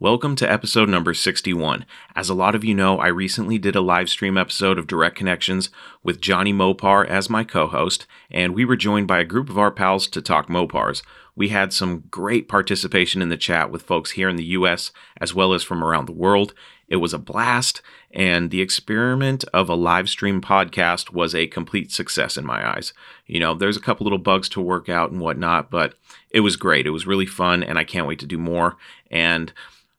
Welcome to episode number 61. As a lot of you know, I recently did a live stream episode of Direct Connections with Johnny Mopar as my co host, and we were joined by a group of our pals to talk Mopars. We had some great participation in the chat with folks here in the US as well as from around the world. It was a blast, and the experiment of a live stream podcast was a complete success in my eyes. You know, there's a couple little bugs to work out and whatnot, but it was great. It was really fun, and I can't wait to do more. And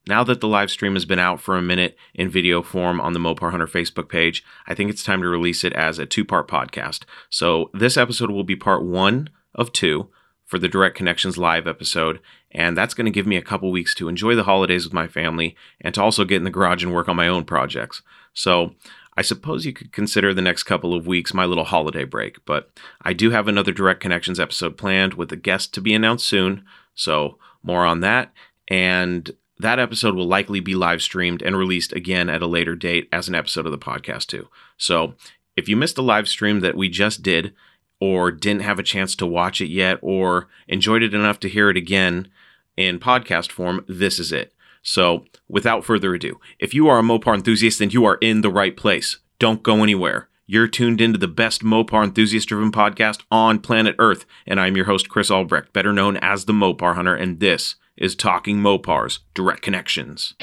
now that the live stream has been out for a minute in video form on the Mopar Hunter Facebook page, I think it's time to release it as a two part podcast. So, this episode will be part one of two for the Direct Connections live episode, and that's going to give me a couple weeks to enjoy the holidays with my family and to also get in the garage and work on my own projects. So, I suppose you could consider the next couple of weeks my little holiday break, but I do have another Direct Connections episode planned with a guest to be announced soon, so more on that. And that episode will likely be live streamed and released again at a later date as an episode of the podcast, too. So if you missed the live stream that we just did, or didn't have a chance to watch it yet, or enjoyed it enough to hear it again in podcast form, this is it. So, without further ado, if you are a Mopar enthusiast, then you are in the right place. Don't go anywhere. You're tuned into the best Mopar enthusiast driven podcast on planet Earth, and I'm your host, Chris Albrecht, better known as the Mopar Hunter, and this is Talking Mopars Direct Connections.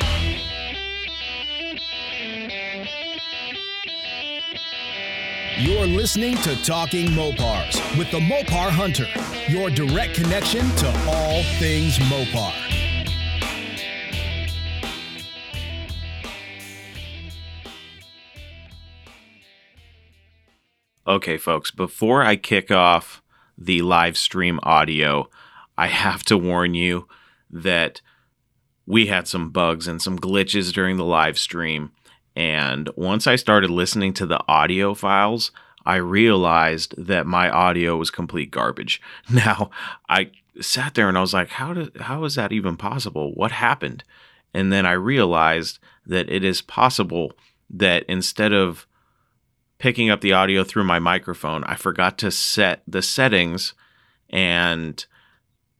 You're listening to Talking Mopars with the Mopar Hunter, your direct connection to all things Mopar. Okay, folks, before I kick off the live stream audio, I have to warn you that we had some bugs and some glitches during the live stream. And once I started listening to the audio files, I realized that my audio was complete garbage. Now, I sat there and I was like, how did how is that even possible? What happened? And then I realized that it is possible that instead of picking up the audio through my microphone, I forgot to set the settings and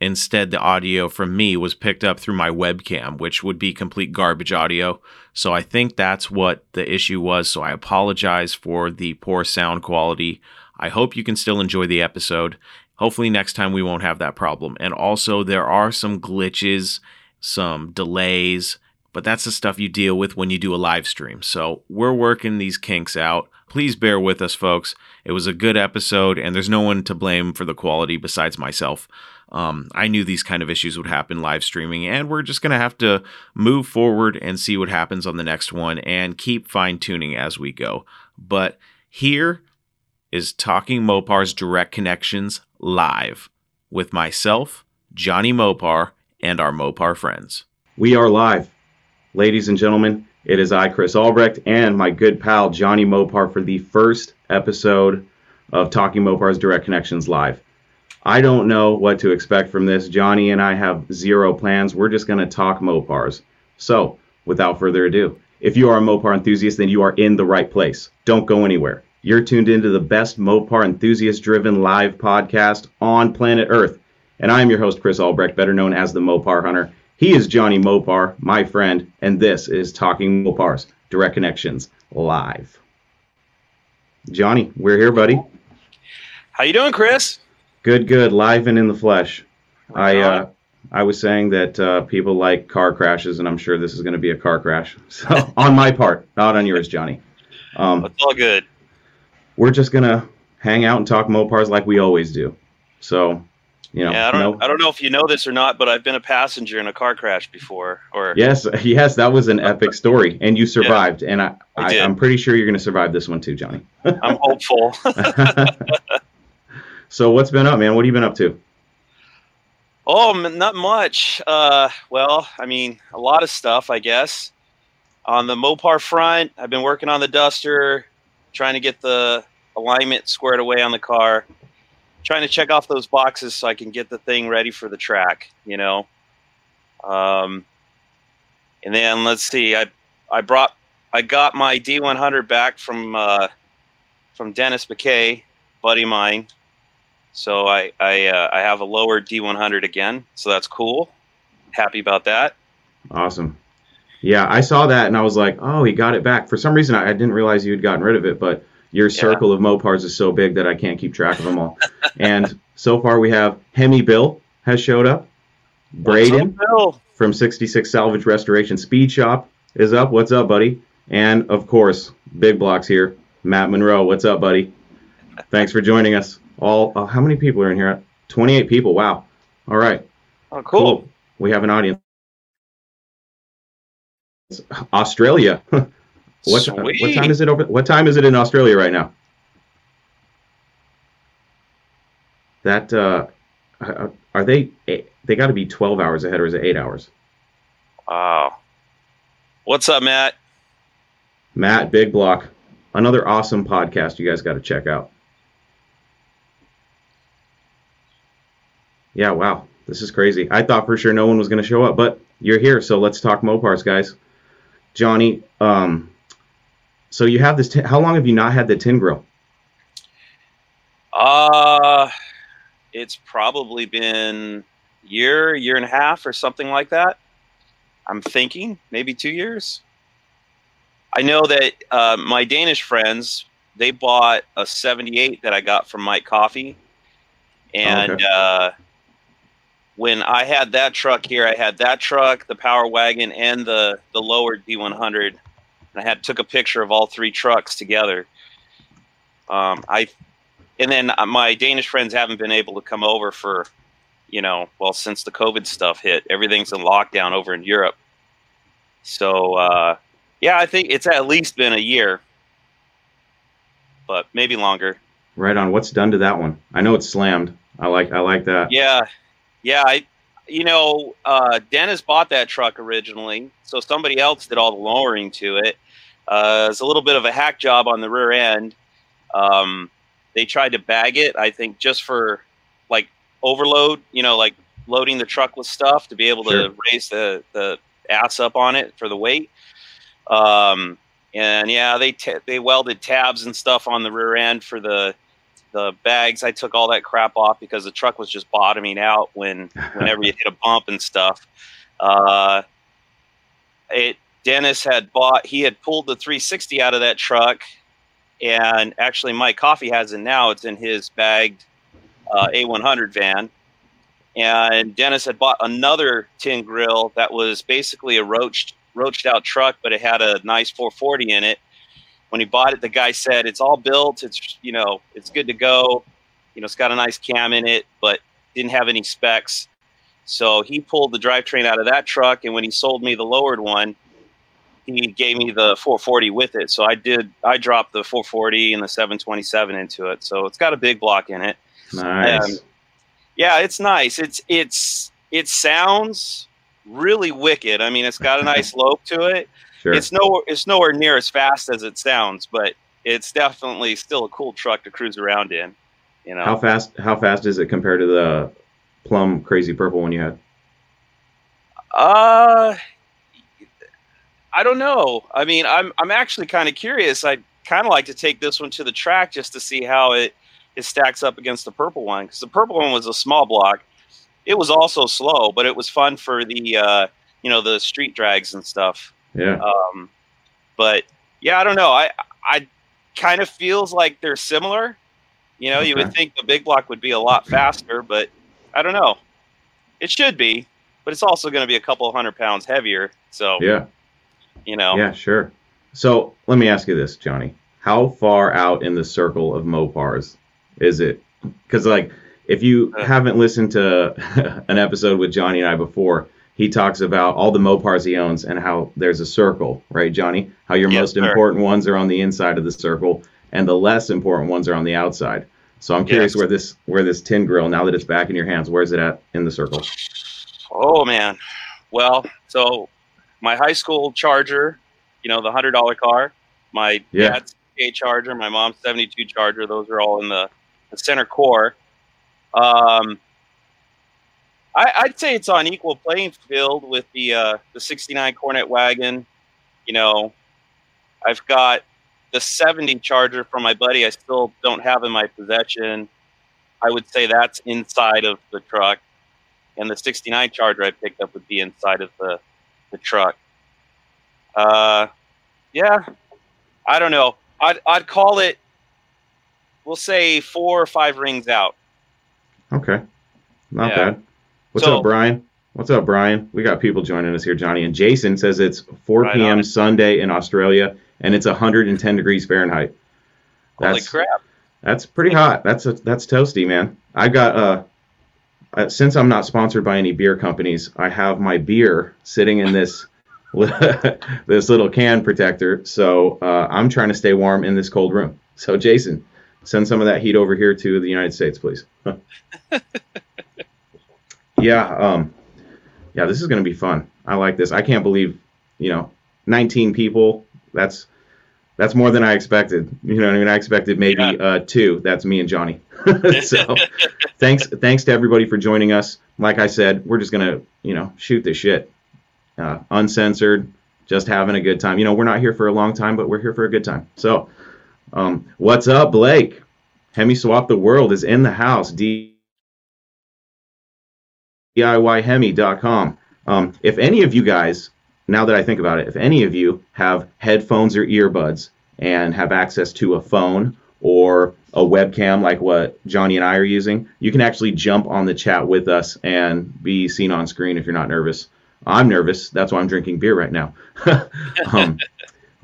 Instead, the audio from me was picked up through my webcam, which would be complete garbage audio. So I think that's what the issue was. So I apologize for the poor sound quality. I hope you can still enjoy the episode. Hopefully, next time we won't have that problem. And also, there are some glitches, some delays, but that's the stuff you deal with when you do a live stream. So we're working these kinks out. Please bear with us, folks. It was a good episode, and there's no one to blame for the quality besides myself. Um, I knew these kind of issues would happen live streaming, and we're just going to have to move forward and see what happens on the next one and keep fine tuning as we go. But here is Talking Mopar's Direct Connections live with myself, Johnny Mopar, and our Mopar friends. We are live. Ladies and gentlemen, it is I, Chris Albrecht, and my good pal, Johnny Mopar, for the first episode of Talking Mopar's Direct Connections Live. I don't know what to expect from this. Johnny and I have zero plans. We're just going to talk Mopars. So, without further ado, if you are a Mopar enthusiast, then you are in the right place. Don't go anywhere. You're tuned into the best Mopar enthusiast driven live podcast on planet Earth. And I am your host, Chris Albrecht, better known as the Mopar Hunter. He is Johnny Mopar, my friend, and this is Talking Mopars Direct Connections Live. Johnny, we're here, buddy. How you doing, Chris? Good, good, live and in the flesh. Right I uh, I was saying that uh, people like car crashes, and I'm sure this is going to be a car crash. So on my part, not on yours, Johnny. Um, it's all good. We're just gonna hang out and talk Mopars like we always do. So, you know, yeah, I don't, no, I don't know if you know this or not, but I've been a passenger in a car crash before. Or yes, yes, that was an epic story, and you survived. Yeah, and I, I, I I'm pretty sure you're going to survive this one too, Johnny. I'm hopeful. So what's been up, man? What have you been up to? Oh, not much. Uh, well, I mean, a lot of stuff, I guess. On the Mopar front, I've been working on the Duster, trying to get the alignment squared away on the car, trying to check off those boxes so I can get the thing ready for the track. You know. Um, and then let's see, I I brought I got my D100 back from uh, from Dennis McKay, buddy mine. So I I, uh, I have a lower D100 again, so that's cool. Happy about that. Awesome. Yeah, I saw that and I was like, oh, he got it back. For some reason, I, I didn't realize you had gotten rid of it, but your circle of Mopars is so big that I can't keep track of them all. and so far, we have Hemi Bill has showed up. Braden Bill? from 66 Salvage Restoration Speed Shop is up. What's up, buddy? And of course, big blocks here. Matt Monroe, what's up, buddy? Thanks for joining us. All uh, how many people are in here? 28 people. Wow. All right. Oh, cool. We have an audience. Australia. what, what time is it over? What time is it in Australia right now? That uh, uh, are they? They got to be 12 hours ahead, or is it eight hours? Wow. What's up, Matt? Matt, Big Block, another awesome podcast you guys got to check out. Yeah, wow, this is crazy. I thought for sure no one was going to show up, but you're here, so let's talk Mopars, guys. Johnny, um, so you have this. Tin, how long have you not had the tin grill? Uh, it's probably been year, year and a half, or something like that. I'm thinking maybe two years. I know that uh, my Danish friends they bought a '78 that I got from Mike Coffee, and okay. uh, when I had that truck here, I had that truck, the Power Wagon, and the the lowered D100. And I had took a picture of all three trucks together. Um, I and then uh, my Danish friends haven't been able to come over for, you know, well since the COVID stuff hit, everything's in lockdown over in Europe. So uh, yeah, I think it's at least been a year, but maybe longer. Right on. What's done to that one? I know it's slammed. I like. I like that. Yeah, yeah. I, you know, uh, Dennis bought that truck originally, so somebody else did all the lowering to it. Uh, it's a little bit of a hack job on the rear end. Um, they tried to bag it, I think, just for like overload. You know, like loading the truck with stuff to be able Sure. to raise the the ass up on it for the weight. Um, and yeah, they t- they welded tabs and stuff on the rear end for the the bags. I took all that crap off because the truck was just bottoming out when whenever you hit a bump and stuff. Uh, it Dennis had bought he had pulled the 360 out of that truck, and actually Mike Coffee has it now. It's in his bagged uh, A100 van. And Dennis had bought another tin grill that was basically a roached roached out truck, but it had a nice 440 in it. When he bought it, the guy said it's all built. It's you know it's good to go. You know it's got a nice cam in it, but didn't have any specs. So he pulled the drivetrain out of that truck, and when he sold me the lowered one, he gave me the 440 with it. So I did. I dropped the 440 and the 727 into it. So it's got a big block in it. Nice. Um, Yeah, it's nice. It's it's it sounds really wicked. I mean, it's got a nice lope to it. sure. It's no it's nowhere near as fast as it sounds, but it's definitely still a cool truck to cruise around in. You know. How fast? How fast is it compared to the plum crazy purple one you had? Uh, I don't know. I mean, I'm I'm actually kind of curious. I'd kind of like to take this one to the track just to see how it it stacks up against the purple one because the purple one was a small block. It was also slow, but it was fun for the uh, you know the street drags and stuff. Yeah. Um, but yeah, I don't know. I I kind of feels like they're similar. You know, you would think the big block would be a lot faster, but I don't know. It should be, but it's also going to be a couple hundred pounds heavier. So yeah. You know, Yeah. Sure. So let me ask you this, Johnny. How far out in the circle of Mopars is it? Because like, if you Uh. haven't listened to an episode with Johnny and I before, he talks about all the Mopars he owns and how there's a circle, right, Johnny? How your Yes, most sir. important ones are on the inside of the circle, and the less important ones are on the outside. So I'm curious Yes. where this where this tin grill, now that it's back in your hands, where's it at in the circle? Oh man. Well, so my high school charger, you know, the hundred dollar car, my Yeah. dad's a charger, my mom's seventy two charger, those are all in the, the center core. Um I, I'd say it's on equal playing field with the uh, the sixty nine Coronet wagon. You know, I've got the seventy charger from my buddy. I still don't have in my possession. I would say that's inside of the truck and the 69 charger I picked up would be inside of the, the truck. Uh, yeah, I don't know. I'd I'd call it. We'll say four or five rings out. Okay, not Yeah. bad. What's So- up, Brian? What's up, Brian? We got people joining us here, Johnny. And Jason says it's 4 Right p.m. Sunday in Australia, and it's 110 degrees Fahrenheit. Holy That's crap! that's pretty hot. That's a, that's toasty, man. I got uh, uh, since I'm not sponsored by any beer companies, I have my beer sitting in this this little can protector. So uh, I'm trying to stay warm in this cold room. So Jason, send some of that heat over here to the United States, please. yeah, um, yeah, this is gonna be fun. I like this. I can't believe, you know, 19 people. That's that's more than I expected. You know what I mean? I expected maybe Yeah. uh, two. That's me and Johnny. so thanks thanks to everybody for joining us. Like I said, we're just gonna you know shoot this shit, uh, uncensored, just having a good time. You know, we're not here for a long time, but we're here for a good time. So, um, what's up, Blake? Hemi Swap the World is in the house. D- DIYhemi.com. Um, if any of you guys, now that I think about it, if any of you have headphones or earbuds and have access to a phone or a webcam like what Johnny and I are using, you can actually jump on the chat with us and be seen on screen if you're not nervous. I'm nervous. That's why I'm drinking beer right now. um,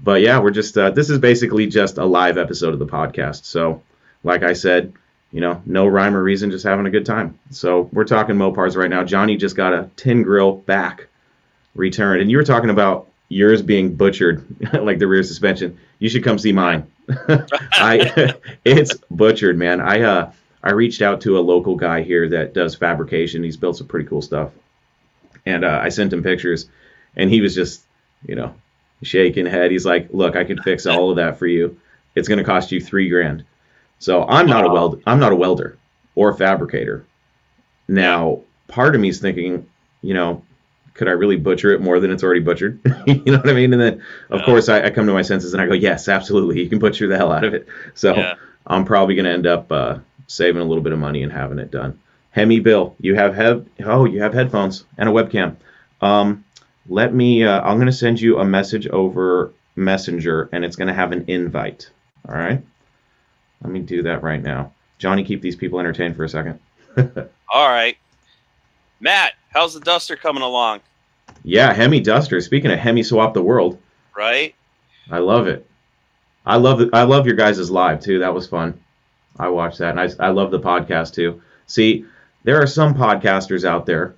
but yeah, we're just, uh, this is basically just a live episode of the podcast. So, like I said, you know, no rhyme or reason, just having a good time. So we're talking Mopars right now. Johnny just got a tin grill back returned, and you were talking about yours being butchered, like the rear suspension. You should come see mine. I, it's butchered, man. I uh, I reached out to a local guy here that does fabrication. He's built some pretty cool stuff, and uh, I sent him pictures, and he was just, you know, shaking head. He's like, "Look, I can fix all of that for you. It's going to cost you three grand." So I'm not a weld. I'm not a welder or a fabricator. Now, part of me is thinking, you know, could I really butcher it more than it's already butchered? you know what I mean? And then, of Yeah. course, I, I come to my senses and I go, yes, absolutely, you can butcher the hell out of it. So Yeah. I'm probably going to end up uh, saving a little bit of money and having it done. Hemi Bill, you have head oh you have headphones and a webcam. Um, let me. Uh, I'm going to send you a message over Messenger, and it's going to have an invite. All right. Let me do that right now. Johnny, keep these people entertained for a second. All right, Matt, how's the Duster coming along? Yeah, Hemi Duster. Speaking of Hemi Swap the World, Right? I love it. I love it. I love your guys' live too. That was fun. I watched that, and I I love the podcast too. See, there are some podcasters out there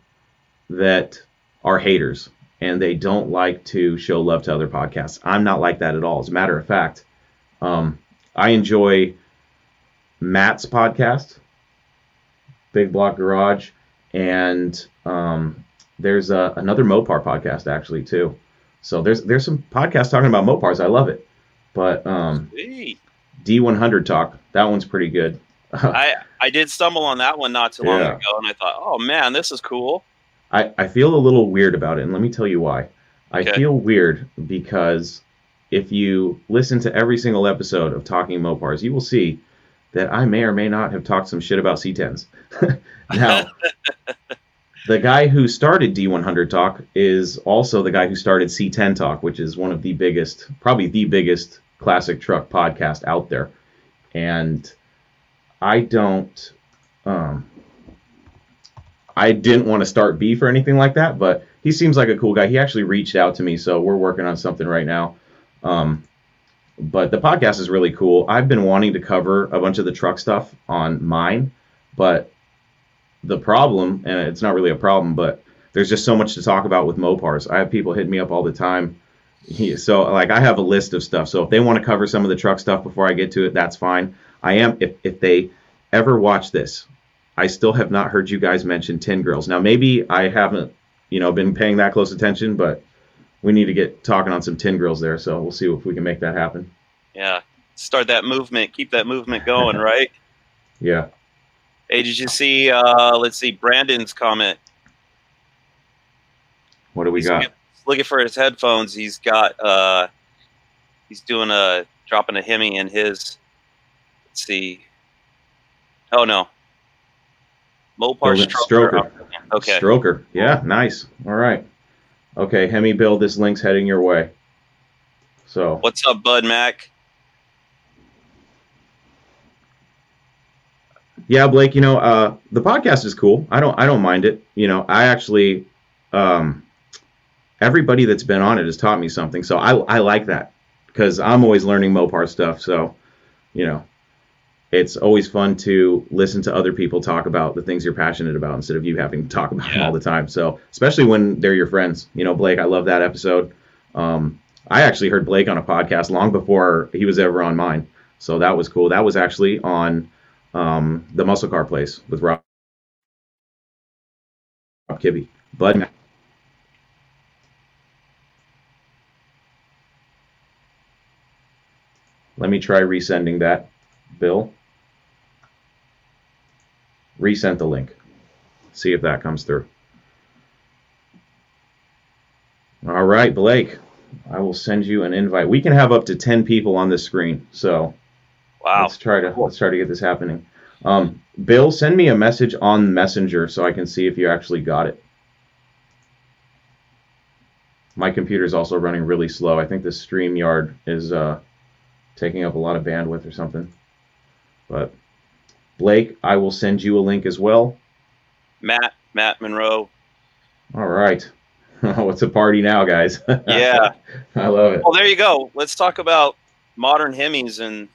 that are haters, and they don't like to show love to other podcasts. I'm not like that at all. As a matter of fact, um, I enjoy Matt's podcast, Big Block Garage, and um, there's a, another Mopar podcast actually too. So there's there's some podcasts talking about Mopars. I love it. But um, Sweet. D100 talk, that one's pretty good. I I did stumble on that one not too long Yeah. ago, and I thought, oh man, this is cool. I, I feel a little weird about it, and let me tell you why. I Okay. feel weird because if you listen to every single episode of Talking Mopars, you will see that I may or may not have talked some shit about C10s. now, the guy who started D100 Talk is also the guy who started C10 Talk, which is one of the biggest, probably the biggest classic truck podcast out there. And I don't, um, I didn't want to start beef or anything like that, but he seems like a cool guy. He actually reached out to me, so we're working on something right now. Um, but the podcast is really cool. I've been wanting to cover a bunch of the truck stuff on mine, but the problem, and it's not really a problem, but there's just so much to talk about with Mopars. I have people hit me up all the time. So like I have a list of stuff. So if they want to cover some of the truck stuff before I get to it, that's fine. I am if if they ever watch this, I still have not heard you guys mention tin grills. Now maybe I haven't, you know, been paying that close attention, but we need to get talking on some tin grills there. So we'll see if we can make that happen. Yeah. Start that movement, keep that movement going, right? Yeah. Hey, did you see uh let's see, Brandon's comment. What do we He's got? looking, looking for his headphones. He's got uh he's doing a dropping a Hemi in his let's see. Oh no. Mopar Building- stroker. stroker. Okay. Stroker. Yeah, nice. All right. Okay, Hemi Bill, this link's heading your way. So What's up, Bud Mac? yeah, Blake, you know, uh, the podcast is cool. I don't I don't mind it. You know, I actually um, everybody that's been on it has taught me something. So I I like that because I'm always learning Mopar stuff. So you know, it's always fun to listen to other people talk about the things you're passionate about instead of you having to talk about them all the time. So especially when they're your friends. You know, Blake, I love that episode. Um, I actually heard Blake on a podcast long before he was ever on mine. So that was cool. That was actually on um, the Muscle Car Place with Rob, Rob Kibbe. Bud, let me try resending that, Bill. Resend the link. See if that comes through. All right, Blake. I will send you an invite. We can have up to 10 people on this screen. So Wow. Let's try to let's try to get this happening. Um, Bill, send me a message on Messenger so I can see if you actually got it. My computer is also running really slow. I think the StreamYard is uh, taking up a lot of bandwidth or something. But Blake, I will send you a link as well. Matt, Matt Monroe. All right. Oh, it's a party now, guys. Yeah. I love it. Well, there you go. Let's talk about modern Hemis and,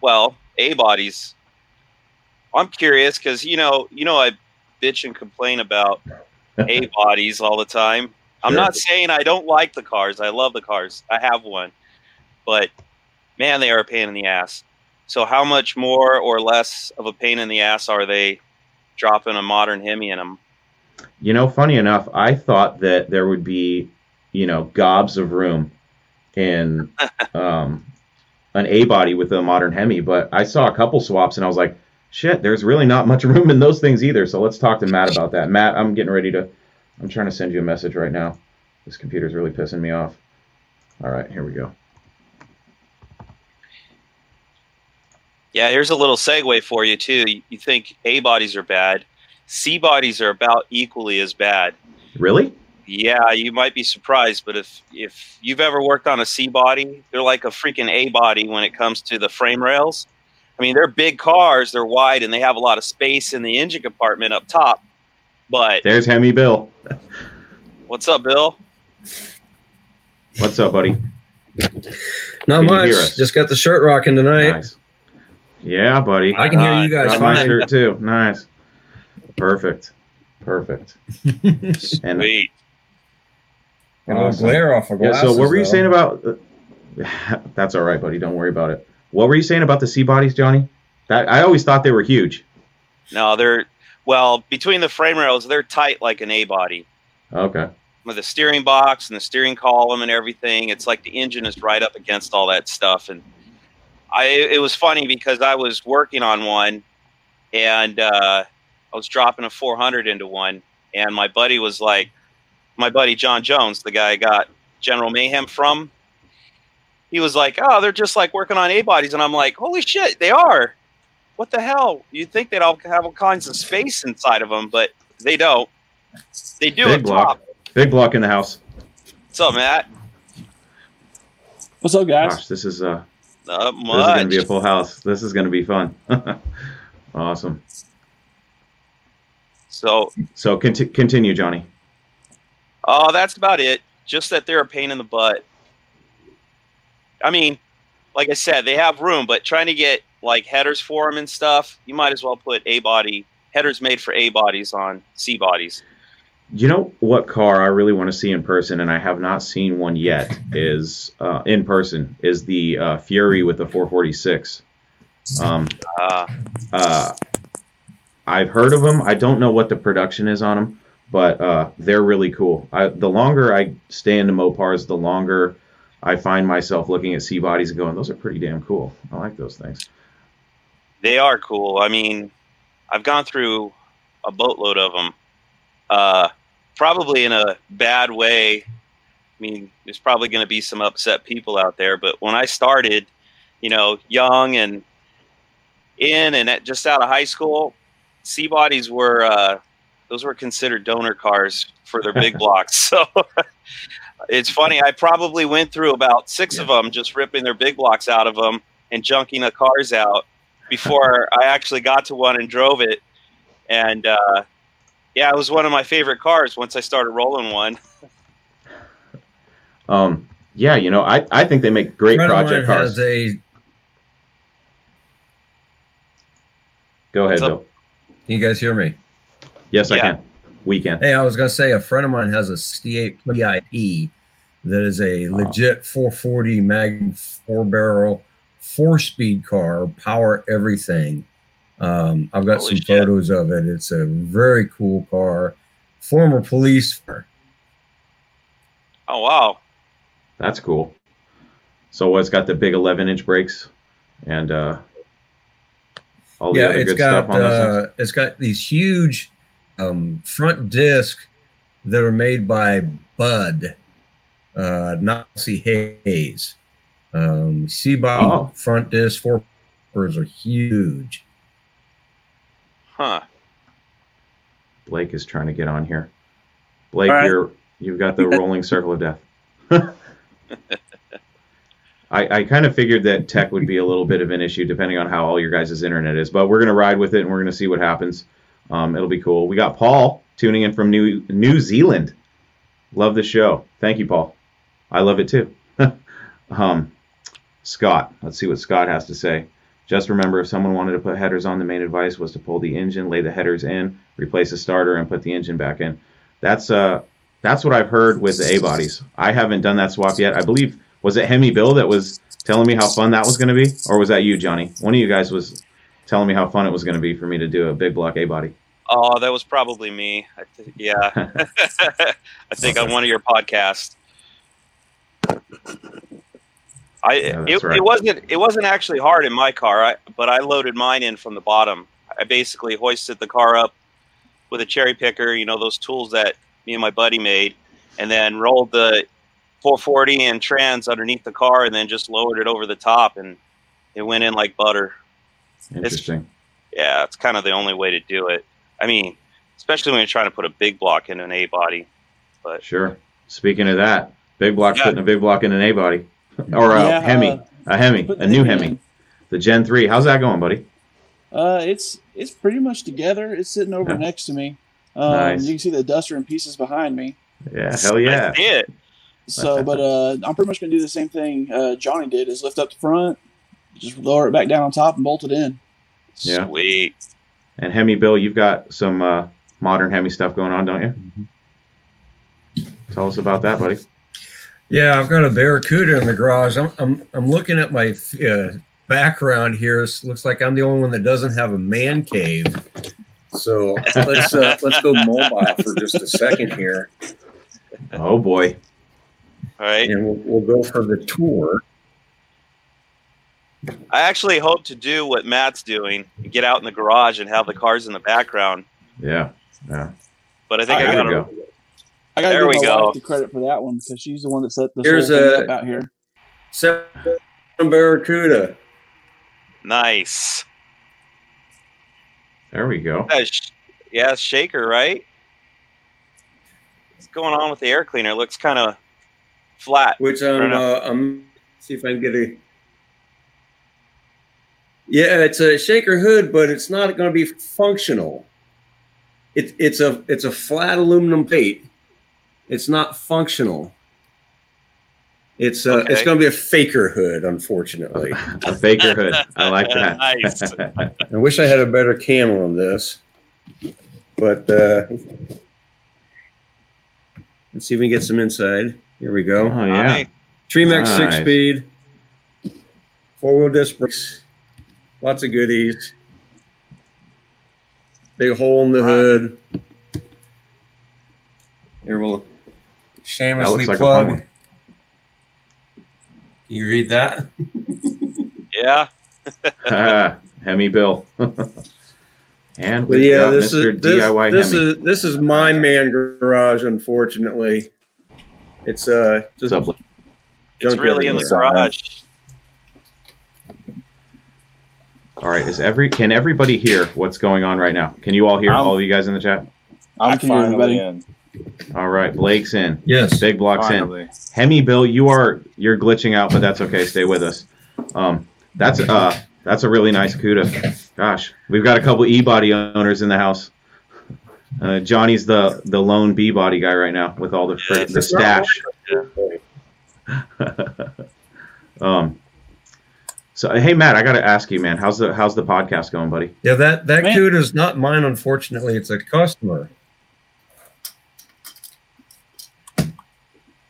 well, A bodies. I'm curious because you know, you know, I bitch and complain about A bodies all the time. I'm Sure. not saying I don't like the cars. I love the cars. I have one, but man, they are a pain in the ass. So, how much more or less of a pain in the ass are they dropping a modern Hemi in them? You know, funny enough, I thought that there would be, you know, gobs of room in um, an A body with a modern Hemi, but I saw a couple swaps and I was like, shit, there's really not much room in those things either. So let's talk to Matt about that. Matt, I'm getting ready to, I'm trying to send you a message right now. This computer's really pissing me off. All right, here we go. Yeah, here's a little segue for you too. You- You think A bodies are bad, C bodies are about equally as bad. Really? Yeah, you might be surprised, but if if you've ever worked on a C body, they're like a freaking A body when it comes to the frame rails. I mean, they're big cars, they're wide, and they have a lot of space in the engine compartment up top. But There's Hemi Bill. what's up, Bill? What's up, buddy? Not Can much. Just got the shirt rocking tonight. Nice. Yeah, buddy. I can hear you guys Got my shirt too. Nice. Perfect. Perfect. And Sweet. Got a Awesome. glare off of Yeah. glasses. So what were you though. saying about? Uh, that's all right, buddy. Don't worry about it. What were you saying about the C bodies, Johnny? That I always thought they were huge. No, they're well between the frame rails, they're tight like an A body. Okay. with the steering box and the steering column and everything. It's like the engine is right up against all that stuff. And I, it was funny because I was working on one and uh, I was dropping a 400 into one. And my buddy was like, my buddy John Jones, the guy I got General Mayhem from, he was like, oh, they're just like working on A bodies. And I'm like, holy shit, they are. What the hell? You'd think they'd all have all kinds of space inside of them, but they don't. They do Big block. top. Big block in the house. What's up, Matt? What's up, guys? Gosh, this is uh, Not this is gonna be a full house. This is gonna be fun. awesome. So, So conti- continue, Johnny. oh, that's about it. Just that they're a pain in the butt. I mean, like I said, they have room, but trying to get like headers for them and stuff, you might as well put A body headers made for A bodies on C bodies. You know what car I really want to see in person, and I have not seen one yet. Is uh, in person is the uh, Fury with the 446. Um, Uh, uh, I've heard of them. I don't know what the production is on them, but uh, they're really cool. I, the longer I stay into Mopars, the longer I find myself looking at C bodies and going, "Those are pretty damn cool." I like those things. they are cool. I mean, I've gone through a boatload of them. Uh, probably in a bad way. I mean, there's probably going to be some upset people out there, but when I started, you know, young and in and at, just out of high school, C bodies were uh, those were considered donor cars for their big blocks. So It's funny. I probably went through about six of them, just ripping their big blocks out of them and junking the cars out before I actually got to one and drove it. And uh, yeah, it was one of my favorite cars once I started rolling one. Um, yeah, you know, I, I think they make great Friend project mine cars. has a. Go ahead, What's? Bill. Can you guys hear me? Yes, I can. We can. Hey, I was gonna say a friend of mine has a 68 PIP that is a Wow. legit 440 Magnum four barrel, four speed car, power everything. Um, I've got Holy some shit. photos of it. It's a very cool car. Former police car. Oh wow! That's cool. So it's got the big 11 inch brakes and uh, all the yeah, other it's good got stuff on those things. uh, it's got these huge um, front discs that are made by Bud, uh, Nazi Hayes. Um, C-body Oh. front disc four are huge. Huh? Blake is trying to get on here. Blake, All right. you're you've got the rolling circle of death. I, I kind of figured that tech would be a little bit of an issue depending on how all your guys' internet is, but we're gonna ride with it and we're gonna see what happens. Um, it'll be cool. We got Paul tuning in from New New Zealand. Love the show. Thank you, Paul. I love it too. um, Scott, let's see what Scott has to say. Just remember, if someone wanted to put headers on, the main advice was to pull the engine, lay the headers in, replace the starter, and put the engine back in. That's uh, that's what I've heard with the A bodies. I haven't done that swap yet. I believe was it Hemi Bill that was telling me how fun that was going to be, or was that you, Johnny? One of you guys was telling me how fun it was going to be for me to do a big block A body. Oh, that was probably me. I th- yeah, I think on one of your podcasts. I Yeah, it, right. it wasn't it wasn't actually hard in my car, I, but I loaded mine in from the bottom. I basically hoisted the car up with a cherry picker, you know those tools that me and my buddy made, and then rolled the 440 and trans underneath the car, and then just lowered it over the top, and it went in like butter. Interesting. Yeah, it's kind of the only way to do it. I mean, especially when you're trying to put a big block in an A body. But sure. Speaking of that, big block Yeah. putting a big block in an A body, or a Yeah, Hemi, uh, a Hemi, a new Hemi Hemi, in. the Gen three. How's that going, buddy? Uh, it's it's pretty much together. It's sitting over Yeah. next to me. Um, Nice. You can see the duster in pieces behind me. Yeah, hell yeah. I see it. So, but uh, I'm pretty much gonna do the same thing uh, Johnny did: is lift up the front, just lower it back down on top, and bolt it in. Yeah. Sweet. And Hemi Bill, you've got some uh, modern Hemi stuff going on, don't you? Tell us about that, buddy. Yeah, I've got a Barracuda in the garage. I'm I'm, I'm looking at my uh, background here. It looks like I'm the only one that doesn't have a man cave. So let's uh, let's go mobile for just a second here, Oh boy. All right. and we'll, we'll go for the tour. I actually hope to do what Matt's doing, get out in the garage and have the cars in the background. Yeah. Yeah. But I think I, There got to go. I gotta There give we my go. wife the credit for that one because she's the one that set this Here's whole thing a- up out here. Seven Barracuda. nice. There we go. Yeah, sh- yeah, shaker, right? What's going on with the air cleaner? It looks kind of flat. Which I don't I'm, know. uh, I'm see if I can get a. Yeah, it's a shaker hood, but it's not going to be functional. It's it's a it's a flat aluminum plate. It's not functional. It's uh, it's going to be a faker hood, unfortunately. A faker hood. I like that. Nice. I wish I had a better camera on this, but uh, let's see if we can get some inside. Here we go. oh yeah. Nice. Tremec Nice. six speed, four wheel disc brakes, lots of goodies. Big hole in the hood. Here we'll That shamelessly like plug. Can you read that? Yeah. Hemi Bill. and we yeah, got this Mr. is this, DIY this Hemi. is this is my man garage. Unfortunately, it's uh just up, It's really in the everywhere. garage. All right, is every can everybody hear what's going on right now? Can you all hear I'm- all of you guys in the chat? I'm I'm can hear everybody. in. All right, Blake's in. Yes. Big blocks in. Finally. Hemi Bill, you are you're glitching out, but that's okay. Stay with us. Um, that's uh that's a really nice CUDA. Gosh, we've got a couple E body owners in the house. Uh, Johnny's the the lone B body guy right now with all the Yeah, the stash. um. So hey Matt, I got to ask you, man, how's the how's the podcast going, buddy? Yeah, that that Man. CUDA is not mine, unfortunately. It's a customer.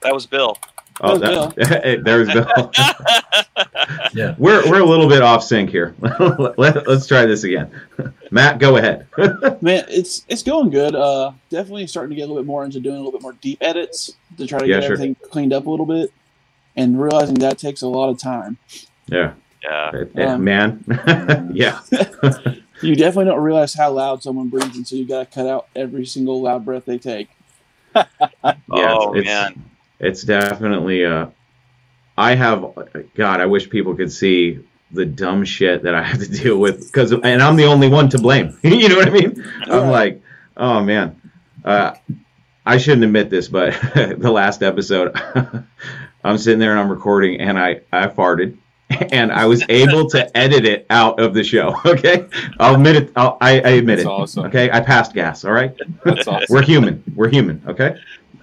That was Bill. Oh, There's that, there's Bill. Yeah. we're we're a little bit off sync here. Let, us try this again. Matt, go ahead. Man, it's it's going good. Uh, definitely starting to get a little bit more into doing a little bit more deep edits to try to Yeah, get sure. everything cleaned up a little bit, and realizing that takes a lot of time. yeah, Yeah. Um, man. yeah, You definitely don't realize how loud someone breathes until you got to cut out every single loud breath they take. yeah. oh it's, man. It's definitely. Uh, I have. God, I wish people could see the dumb shit that I have to deal with because, and I'm the only one to blame. you know what I mean? I'm like, oh man. Uh, I shouldn't admit this, but the last episode, I'm sitting there and I'm recording, and I I farted, and I was able to edit it out of the show. Okay, I'll admit it. I'll, I, I admit That's it. awesome. Okay, I passed gas. All right, That's awesome. we're human. We're human. Okay.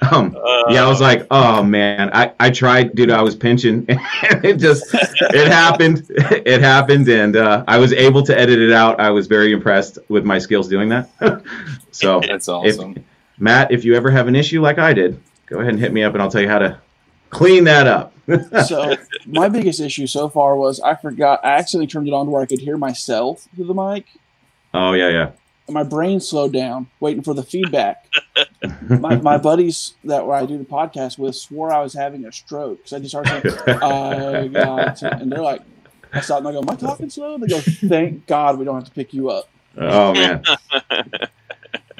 Um, yeah, I was like, oh man, I, I tried, dude. I was pinching, and it just it happened. It happened, and uh, I was able to edit it out. I was very impressed with my skills doing that. so, That's awesome. Matt, if you ever have an issue like I did, go ahead and hit me up, and I'll tell you how to clean that up. So my biggest issue so far was I forgot I accidentally turned it on to where I could hear myself through the mic, oh yeah, yeah. And my brain slowed down waiting for the feedback. my, my buddies that where I do the podcast with swore I was having a stroke because I just started saying, "I got," and they're like, I stopped and I go, "Am I talking slow?" They go, "Thank God we don't have to pick you up." Oh man.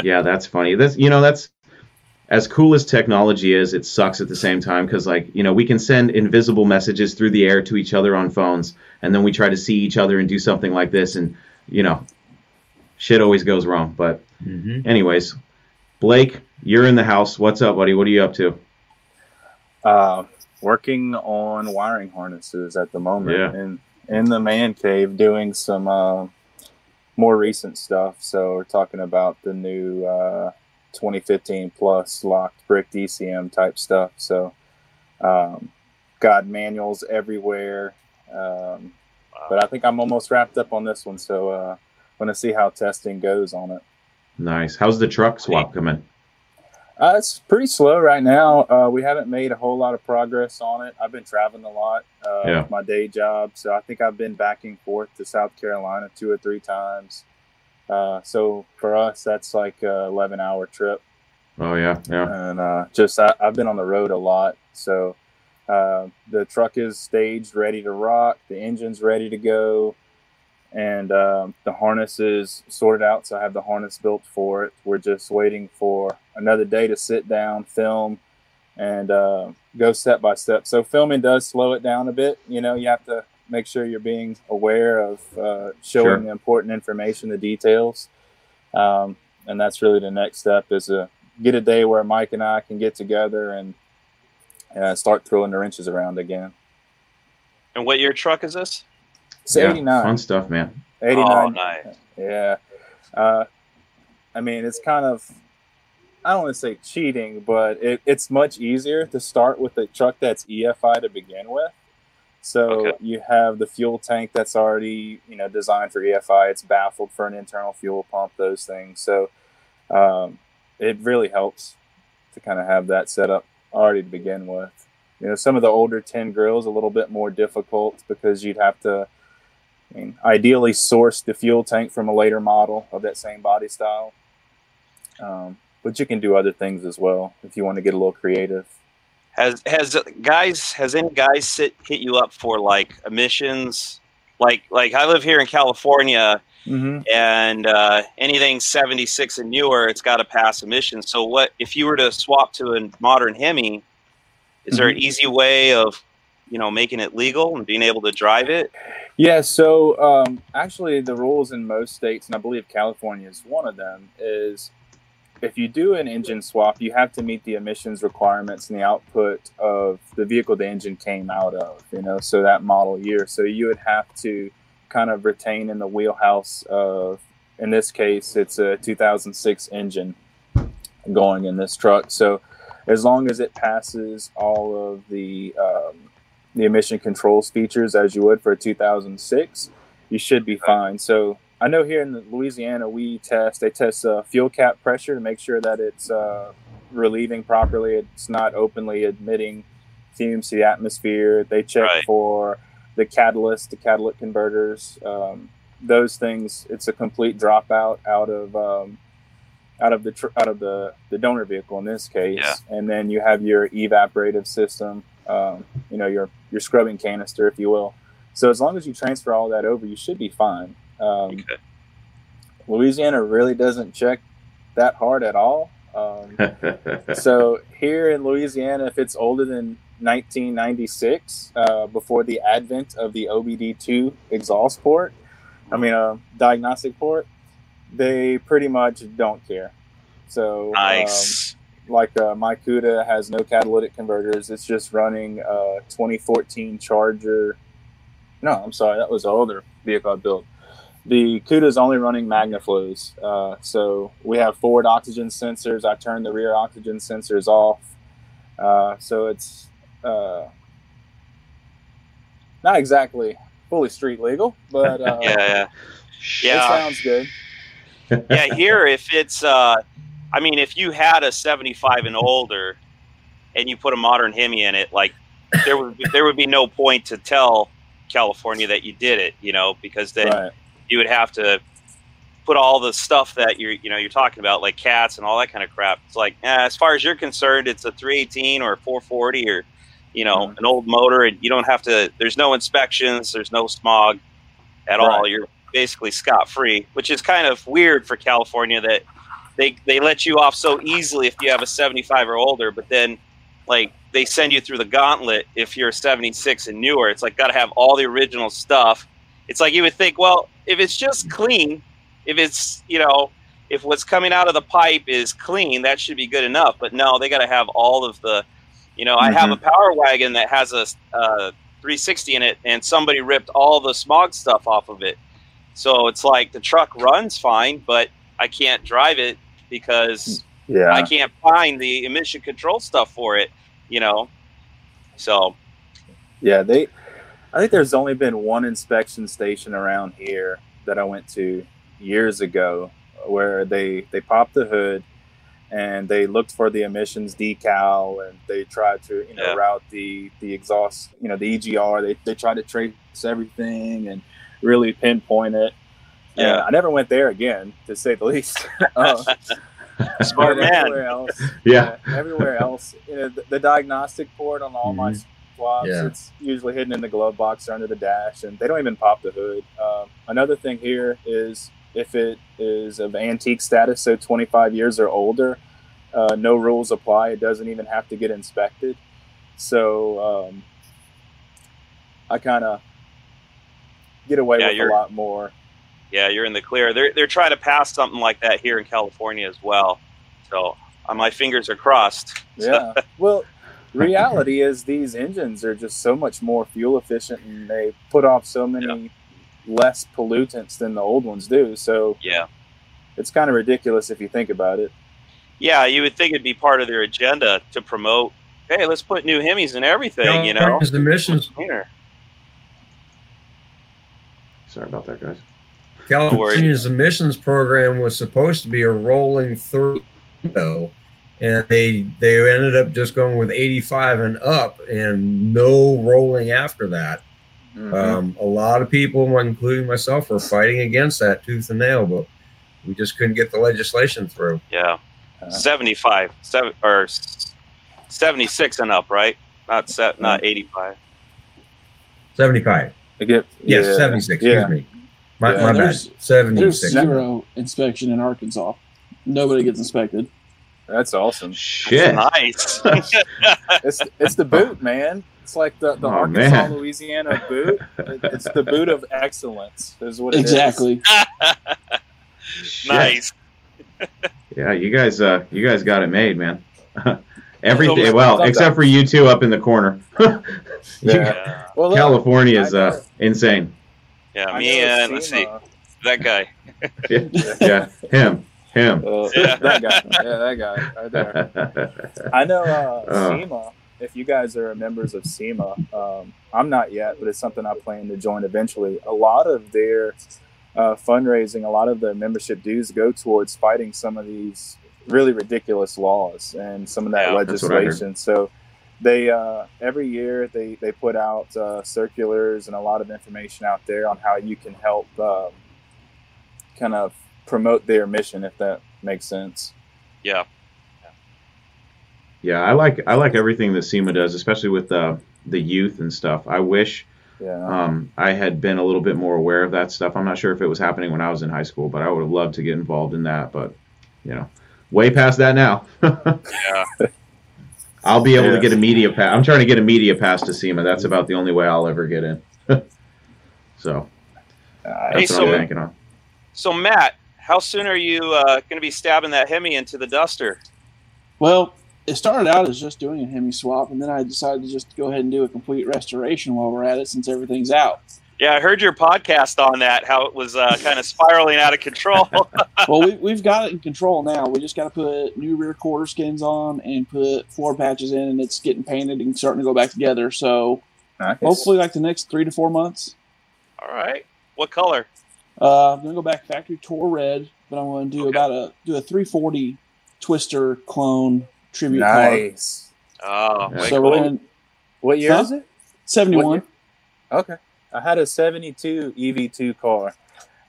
yeah, that's funny. This you know that's as cool as technology is, it sucks at the same time because like, you know, we can send invisible messages through the air to each other on phones and then we try to see each other and do something like this and you know, shit always goes wrong. But Mhm. anyways, Blake, you're in the house. What's up, buddy? What are you up to? Uh, working on wiring harnesses at the moment Yeah. and in the man cave doing some uh, more recent stuff. So we're talking about the new uh, 2015 plus locked brick DCM type stuff. So um, got manuals everywhere. Um, but I think I'm almost wrapped up on this one. So uh, want to see how testing goes on it. Nice. How's the truck swap coming? Uh, it's pretty slow right now. Uh, we haven't made a whole lot of progress on it. I've been traveling a lot, uh, Yeah. with my day job, so I think I've been back and forth to South Carolina two or three times. Uh, so for us, that's like a eleven hour trip, Oh yeah, yeah. and uh, just I, I've been on the road a lot. So uh, the truck is staged, ready to rock. The engine's ready to go, and um, the harness is sorted out. So I have the harness built for it. We're just waiting for another day to sit down, film, and uh, go step by step. So filming does slow it down a bit. You know, you have to make sure you're being aware of uh, showing Sure. the important information, the details, um, and that's really the next step. Is to get a day where Mike and I can get together and uh, start throwing the wrenches around again. And what year truck is this? It's Yeah, 89. Fun stuff, man. 89. Oh, nice. Yeah. Uh, I mean, it's kind of, I don't want to say cheating, but it, it's much easier to start with a truck that's EFI to begin with. So Okay. you have the fuel tank that's already, you know, designed for EFI. It's baffled for an internal fuel pump, those things. So um, it really helps to kind of have that set up already to begin with. You know, some of the older tin grills a little bit more difficult because you'd have to, I mean, ideally source the fuel tank from a later model of that same body style. Um, but you can do other things as well if you want to get a little creative. Has has guys has any guys sit hit you up for like emissions? Like like I live here in California Mm-hmm. and uh, anything 76 and newer, it's got to pass emissions. So what if you were to swap to a modern Hemi? Is there an easy way of you know making it legal and being able to drive it? Yeah, so um, actually, the rules in most states, and I believe California is one of them, is if you do an engine swap, you have to meet the emissions requirements and the output of the vehicle the engine came out of, you know, so that model year. So you would have to kind of retain in the wheelhouse of, in this case, it's a 2006 engine going in this truck. So as long as it passes all of the um, the emission controls features as you would for a 2006, you should be fine. So I know here in Louisiana we test they test uh, fuel cap pressure to make sure that it's uh, relieving properly. It's not openly admitting fumes to the atmosphere. They check Right. for the catalyst, the catalytic converters, um, those things. It's a complete dropout out of um, out of the tr- out of the the donor vehicle in this case, Yeah. and then you have your evaporative system. Um, you know your your scrubbing canister, if you will. So as long as you transfer all that over, you should be fine. Um, Okay. Louisiana really doesn't check that hard at all. Um, so here in Louisiana, if it's older than 1996, uh, before the advent of the OBD2 exhaust port, I mean, uh, diagnostic port, they pretty much don't care. So, um, Nice. Like uh, my CUDA has no catalytic converters. It's just running a 2014 Charger. No, I'm sorry, that was the older vehicle I built. The CUDA is only running MagnaFlows. Uh, so we have forward oxygen sensors. I turned the rear oxygen sensors off. Uh, so it's uh, not exactly fully street legal, but uh, yeah, yeah. it sounds good. yeah here if it's uh i mean if you had a 75 and older and you put a modern hemi in it like there would be, there would be no point to tell california that you did it you know because then Right. you would have to put all the stuff that you're you know you're talking about like cats and all that kind of crap it's like eh, as far as you're concerned it's a 318 or a 440 or you know Mhm. an old motor and you don't have to there's no inspections there's no smog at all. you're basically scot free which is kind of weird for california that they they let you off so easily if you have a 75 or older but then like they send you through the gauntlet if you're 76 and newer. It's like got to have all the original stuff. It's like you would think well if it's just clean if it's you know if what's coming out of the pipe is clean that should be good enough. But no they got to have all of the you know i have a power wagon that has a uh, 360 in it and somebody ripped all the smog stuff off of it. So it's like the truck runs fine but i can't drive it because Yeah. I can't find the emission control stuff for it, you know. So Yeah, they. I think there's only been one inspection station around here that I went to years ago, where they they popped the hood and they looked for the emissions decal and they tried to you know Yeah. route the the exhaust you know the EGR. They they tried to trace everything and really pinpoint it. Yeah. And I never went there again, to say the least. uh, smart man. everywhere else, yeah. uh, everywhere else. You know, the, the diagnostic port on all my swaps, Yeah. it's usually hidden in the glove box or under the dash, and they don't even pop the hood. Um, another thing here is if it is of antique status, so 25 years or older, uh, no rules apply. It doesn't even have to get inspected. So um, I kind of get away Yeah, with a you're- lot more. Yeah, you're in the clear. They're they're trying to pass something like that here in California as well. So uh, my fingers are crossed. Yeah. well, reality is these engines are just so much more fuel efficient and they put off so many less pollutants than the old ones do. So Yeah. it's kind of ridiculous if you think about it. Yeah, you would think it'd be part of their agenda to promote. Hey, let's put new Hemis in everything. You know, California's emissions cleaner. Sorry about that, guys. California's emissions program was supposed to be a rolling through, window, and they they ended up just going with 85 and up, and no rolling after that. Mm-hmm. Um, a lot of people, including myself, were fighting against that tooth and nail, but we just couldn't get the legislation through. Yeah, Uh, seventy-five, seven or seventy-six and up, right? Not set, not eighty-five. 75. I get, Yes, yeah. 76. Excuse Yeah. me. My, Yeah, my bad. there's- There's zero inspection in Arkansas. Nobody gets inspected. That's awesome. Shit. Nice. It's it's the boot, man. It's like the, the Oh, Arkansas man. Louisiana boot. It's the boot of excellence, is what it is. Exactly. Shit. nice. Yeah, you guys, uh, you guys got it made, man. Everything, well, except for you two up in the corner. You- Yeah. Yeah, Well, look, California is uh, insane. Yeah. Me and let's see SEMA, that guy. Yeah, yeah, him, him. uh, Yeah. that guy. Yeah, that guy right there. I know uh, Oh. SEMA. If you guys are members of SEMA, um, I'm not yet, but it's something I plan to join eventually. A lot of their uh, fundraising, a lot of their membership dues go towards fighting some of these really ridiculous laws and some of that Yeah, that's what I heard. legislation. So they uh, every year they they put out uh, circulars and a lot of information out there on how you can help um, kind of promote their mission, if that makes sense. Yeah, yeah, I like I like everything that SEMA does, especially with uh, the youth and stuff. I wish Yeah. um, I had been a little bit more aware of that stuff. I'm not sure if it was happening when I was in high school, but I would have loved to get involved in that. But you know, way past that now. yeah. I'll be able Yeah. to get a media pass. I'm trying to get a media pass to SEMA. That's about the only way I'll ever get in. so Uh, Hey, that's what so- I'm banking on. So Matt, how soon are you uh, going to be stabbing that Hemi into the duster? Well, it started out as just doing a Hemi swap, and then I decided to just go ahead and do a complete restoration while we're at it since everything's out. Yeah, I heard your podcast on that. How it was uh, kind of spiraling out of control. well, we, we've got it in control now. We just got to put new rear quarter skins on and put floor patches in, and it's getting painted and starting to go back together. So nice. hopefully, like the next three to four months. All right. What color? Uh, I'm gonna go back factory Tor Red, but I'm going to do Okay. about a do a 340 Twister clone tribute car. Nice. Oh, Yeah. way So cool. we're in What year Huh? is it? 71. Okay. I had a 72 EV2 car.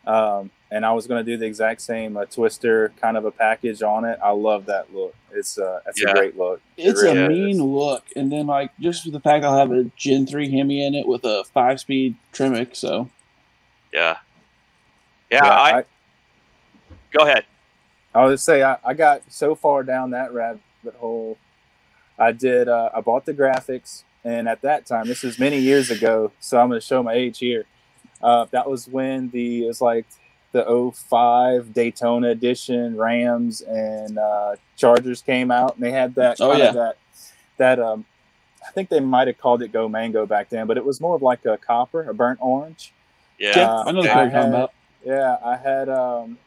Um, and I was going to do the exact same uh, twister kind of a package on it. I love that look. It's uh, it's Yeah. a great look. It It's really a is. mean look, and then like just with the fact I'll have a Gen 3 Hemi in it with a five speed Tremec. So Yeah. Yeah. I, I, go ahead. I was say I, I got so far down that rabbit hole. I did. Uh, I bought the graphics, and at that time, this is many years ago, so I'm going to show my age here. Uh, that was when the it was like the 05 Daytona edition Rams and uh, Chargers came out, and they had that. Oh, kind yeah. of that that um, I think they might have called it Go Mango back then, but it was more of like a copper, a burnt orange. Yeah. yeah, I know the I car you're talking had- about. Yeah, I had um,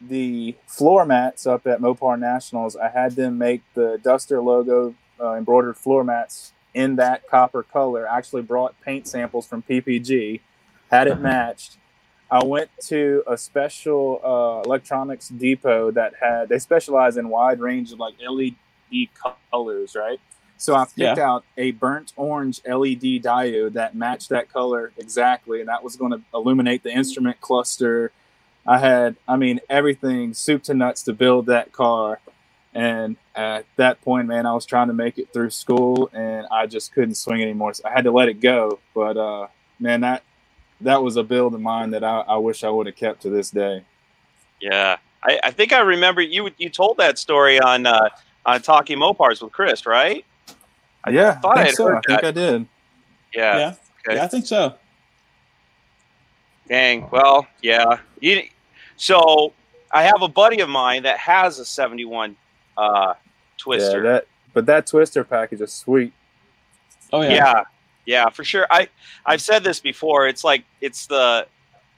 the floor mats up at Mopar Nationals. I had them make the Duster logo uh, embroidered floor mats in that copper color. I actually brought paint samples from PPG, had it matched. I went to a special uh, electronics depot that had they specialize in wide range of like LED colors, right? So I picked Yeah. out a burnt orange LED diode that matched that color exactly, and that was going to illuminate the instrument cluster. I had, I mean, everything soup to nuts to build that car. And at that point, man, I was trying to make it through school, and I just couldn't swing anymore. So I had to let it go. But uh, man, that that was a build of mine that I, I wish I would have kept to this day. Yeah. I, I think I remember you. You told that story on uh, on Talking Mopars with Chris, right? I yeah, thought I I think had so. heard I think that. I did. Yeah. Yeah, Okay. yeah, I think so. Dang. Well, yeah. You, so I have a buddy of mine that has a 71 uh, Twister. Yeah, that. But that twister package is sweet. Oh yeah, yeah. yeah, for sure. I I've said this before. It's like it's the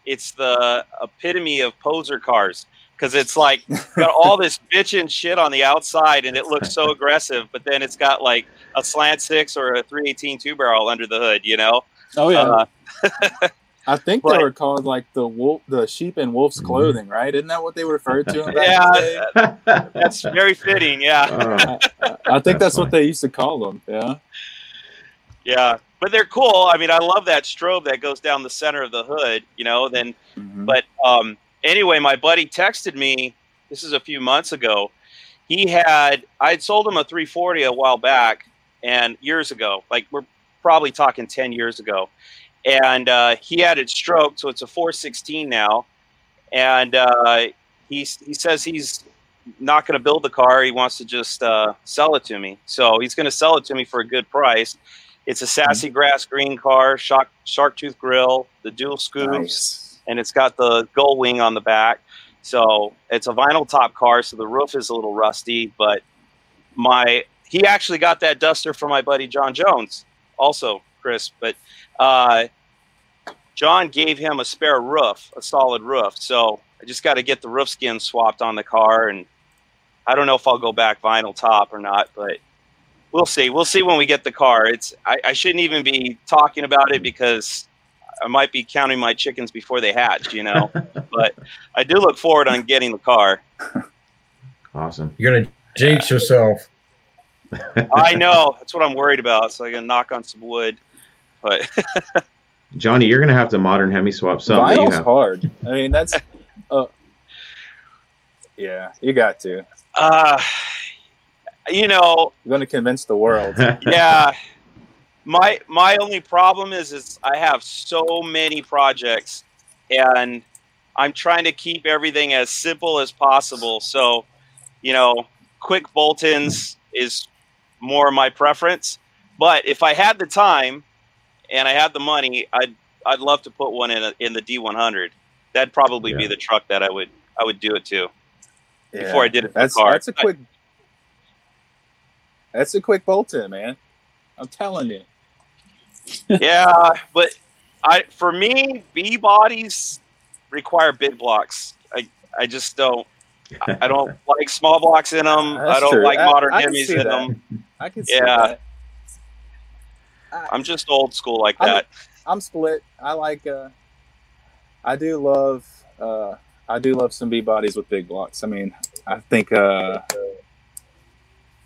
it's the epitome of poser cars because it's like got all this bitchin' shit on the outside and it looks so aggressive, but then it's got like a slant six or a 318 two barrel under the hood. You know? oh yeah. Uh, I think But- they were called like the wolf, the sheep in wolf's clothing, right? Isn't that what they referred to? back in the yeah, day? that's very fitting. Yeah. Oh, I think That's that's what they used to call them. Yeah. Yeah, but they're cool. I mean, I love that strobe that goes down the center of the hood. You know, then Mhm. But um, anyway, my buddy texted me. This is a few months ago. He had I had sold him a 340 a while back and years ago. Like we're probably talking 10 years ago. And uh, he had it stroked, so it's a 416 now. And uh, he he says he's not going to build the car. He wants to just uh, sell it to me. So he's going to sell it to me for a good price. It's a sassy grass green car, shark shark tooth grill, the dual scoops Nice. and it's got the gull wing on the back. So it's a vinyl top car, so the roof is a little rusty. But my he actually got that duster from my buddy John Jones, also Chris. But uh, John gave him a spare roof, a solid roof. So I just got to get the roof skin swapped on the car, and I don't know if I'll go back vinyl top or not, but we'll see. We'll see when we get the car. It's I, I shouldn't even be talking about it because I might be counting my chickens before they hatch, you know. but I do look forward on getting the car. Awesome. You're gonna jinx yourself. I know that's what I'm worried about. So I can knock on some wood. But Johnny, you're gonna have to modern hemi swap something that Vinyl's have. hard. I mean, that's. Uh, yeah, you got to. uh, you know, You're going to convince the world. yeah. My my only problem is is I have so many projects and I'm trying to keep everything as simple as possible. So, you know, quick bolt-ins is more my preference. But if I had the time and I had the money, I'd I'd love to put one in a, in the D100. That'd probably be the truck that I would I would do it to. Yeah. Before I did it That's car. that's a quick. That's a quick bolt in, man. I'm telling you. yeah, but I for me, B bodies require big blocks. I I just don't. I I don't like small blocks in them. I don't true. like modern I hemis in that. them. I can see Yeah. that. I'm just old school like I'm- that. I'm split. I like. uh I do love. uh I do love some B bodies with big blocks. I mean, I think uh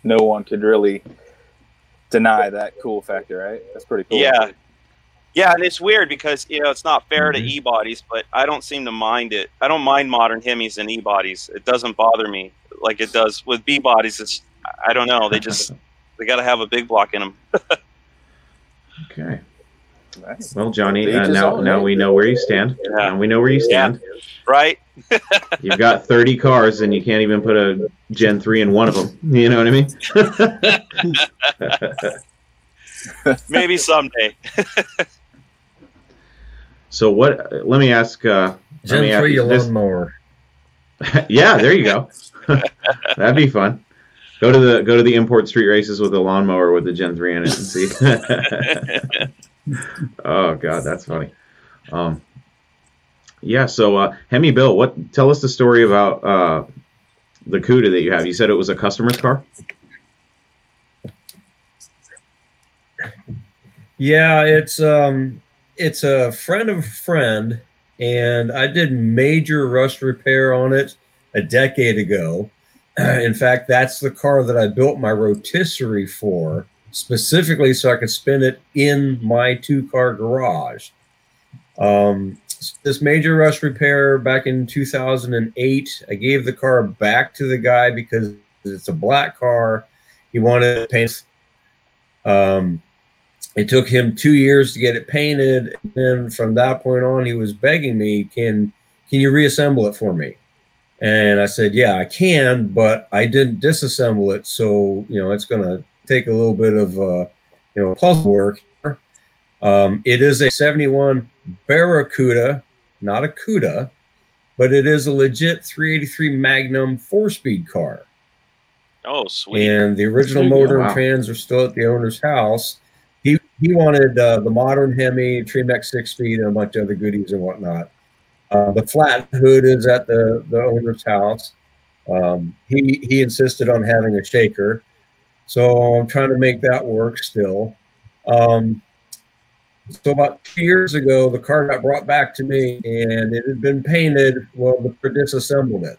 no one could really deny that cool factor, right? That's pretty cool. Yeah. Yeah, and it's weird because you know it's not fair Mm-hmm. to e bodies, but I don't seem to mind it. I don't mind modern hemis and e bodies. It doesn't bother me like it does with B bodies. It's I don't know. They just they got to have a big block in them. okay. Nice. Well, Johnny, uh, now now we know where you stand. Yeah. Now we know where you stand. Right? You've got 30 cars, and you can't even put a Gen 3 in one of them. You know what I mean? Maybe someday. so what? Let me ask. Uh, let Gen me ask three you this- lawnmower. yeah, there you go. That'd be fun. Go to the go to the import street races with a lawnmower with the Gen 3 in it and see. oh god, that's funny. Um, yeah, so uh, Hemi Bill, what? Tell us the story about uh, the Cuda that you have. You said it was a customer's car. Yeah, it's um it's a friend of a friend, and I did major rust repair on it a decade ago. In fact, that's the car that I built my rotisserie for, specifically so I could spin it in my two car garage. Um, this major rust repair back in 2008, I gave the car back to the guy because it's a black car. He wanted it painted. Um, it took him two years to get it painted. And then from that point on, he was begging me, "Can can you reassemble it for me?" And I said, "Yeah, I can, but I didn't disassemble it, so you know it's going to take a little bit of uh, you know puzzle work." Um, it is a '71 Barracuda, not a Cuda, but it is a legit 383 Magnum four-speed car. Oh, sweet. And the original Sweet, motor wow. and fans are still at the owner's house. He he wanted uh, the modern Hemi, Tremec six speed, and a bunch of other goodies and whatnot. Uh, the flat hood is at the, the owner's house. Um, he he insisted on having a shaker, so I'm trying to make that work still. Um, so about two years ago, the car got brought back to me, and it had been painted. Well, the disassembled it.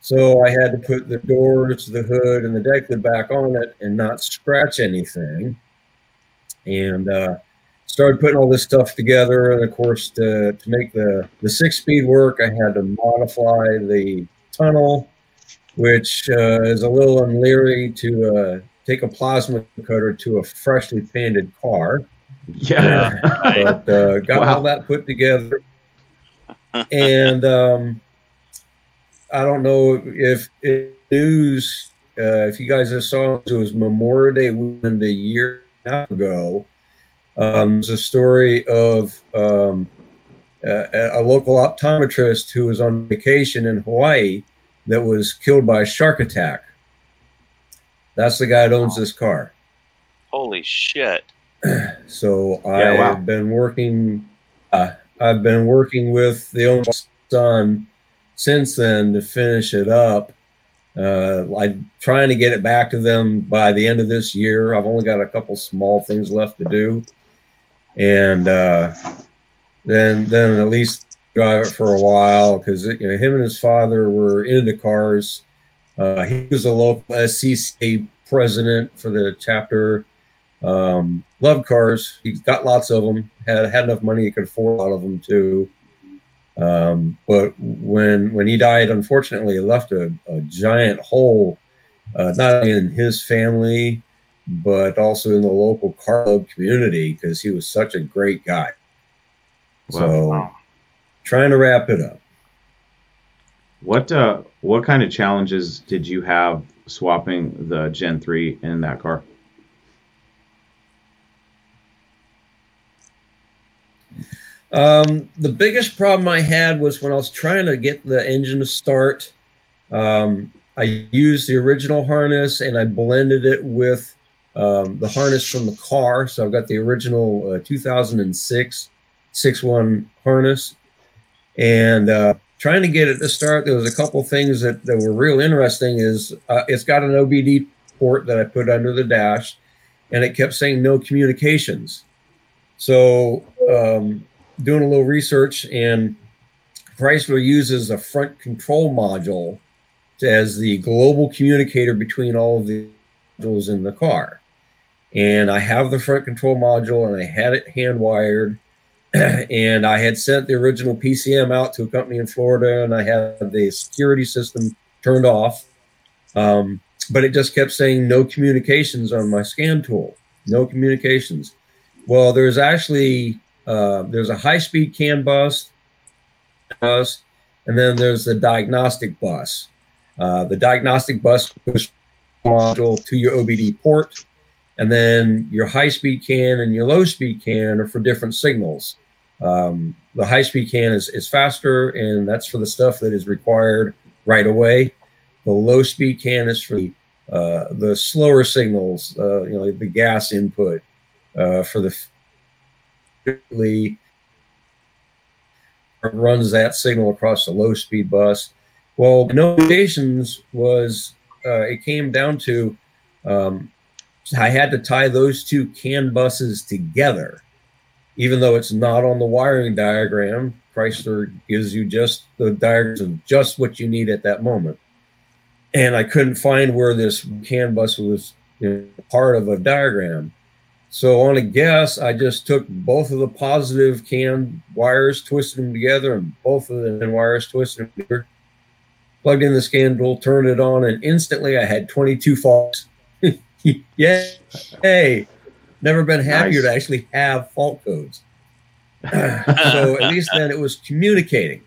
So I had to put the doors, the hood, and the deck lid back on it and not scratch anything. And uh, started putting all this stuff together. And of course, to, to make the, the six speed work, I had to modify the tunnel, which uh, is a little unleery to uh, take a plasma cutter to a freshly painted car Yeah. but uh, got Wow. all that put together. and um, I don't know if, if news, uh, if you guys have saw it, was Memorial Day weekend a year and a half ago. Um, there's a story of um, uh, a local optometrist who was on vacation in Hawaii that was killed by a shark attack. That's the guy that owns this car. Holy shit! So Yeah, I've wow. been working. Uh, I've been working with the owner's son since then to finish it up. Uh, I'm trying to get it back to them by the end of this year. I've only got a couple small things left to do, and uh, then then at least drive it for a while because you know him and his father were into cars. Uh, he was a local SCCA president for the chapter. Um, loved cars. He's got lots of them. Had had enough money he could afford a lot of them too. Um, but when when he died, unfortunately, it left a, a giant hole, uh, not in his family, but also in the local car club community because he was such a great guy. So Wow. trying to wrap it up. What uh, what kind of challenges did you have swapping the Gen three in that car? Um, the biggest problem I had was when I was trying to get the engine to start. Um, I used the original harness and I blended it with um, the harness from the car. So I've got the original uh, 2006 6.1 harness. And uh, trying to get it to start, there was a couple things that, that were real interesting. Is uh, it's got an OBD port that I put under the dash, and it kept saying no communications. So um, doing a little research, and Chrysler uses a front control module as the global communicator between all of the modules in the car. And I have the front control module, and I had it hand wired. and I had sent the original PCM out to a company in Florida, and I had the security system turned off. Um, but it just kept saying no communications on my scan tool, no communications. Well, there's actually uh, there's a high speed CAN bus, bus, and then there's the diagnostic bus. Uh, the diagnostic bus goes module to your OBD port, and then your high speed CAN and your low speed CAN are for different signals. Um, the high speed CAN is, is faster, and that's for the stuff that is required right away. The low speed CAN is for the uh, the slower signals, uh, you know, the gas input uh, for the runs that signal across the low speed bus. Well, notifications was uh, it came down to um, I had to tie those two CAN buses together, even though it's not on the wiring diagram. Chrysler gives you just the diagrams of just what you need at that moment, and I couldn't find where this CAN bus was you know, part of a diagram. So on a guess, I just took both of the positive CAN wires, twisted them together, and both of the wires twisted them together. Plugged in the scan tool, turned it on, and instantly I had 22 faults. Yeah, hey, never been happier Nice. to actually have fault codes. so at least then it was communicating.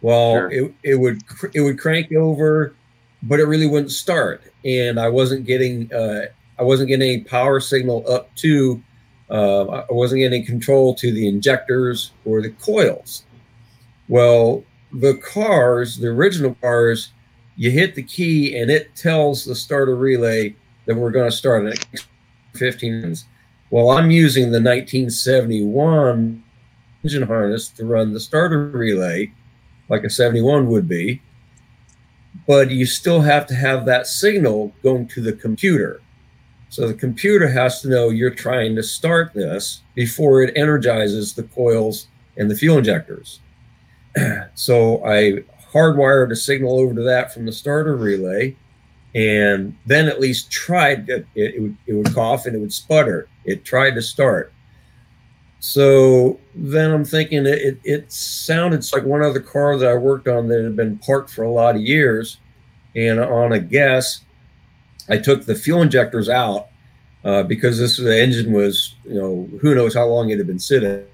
Well, Sure. it, it would cr- it would crank over, but it really wouldn't start, and I wasn't getting uh, I wasn't getting any power signal up to uh, I wasn't getting control to the injectors or the coils. Well, the cars, the original cars, you hit the key and it tells the starter relay that we're going to start at 15. Well, I'm using the 1971 engine harness to run the starter relay like a 71 would be, but you still have to have that signal going to the computer. So the computer has to know you're trying to start this before it energizes the coils and the fuel injectors. so I hardwired a signal over to that from the starter relay, and then at least tried it, it, would, it would cough and it would sputter. It tried to start. So then I'm thinking it, it, it sounded like one other car that I worked on that had been parked for a lot of years. And on a guess, I took the fuel injectors out uh, because this the engine was, you know, who knows how long it had been sitting.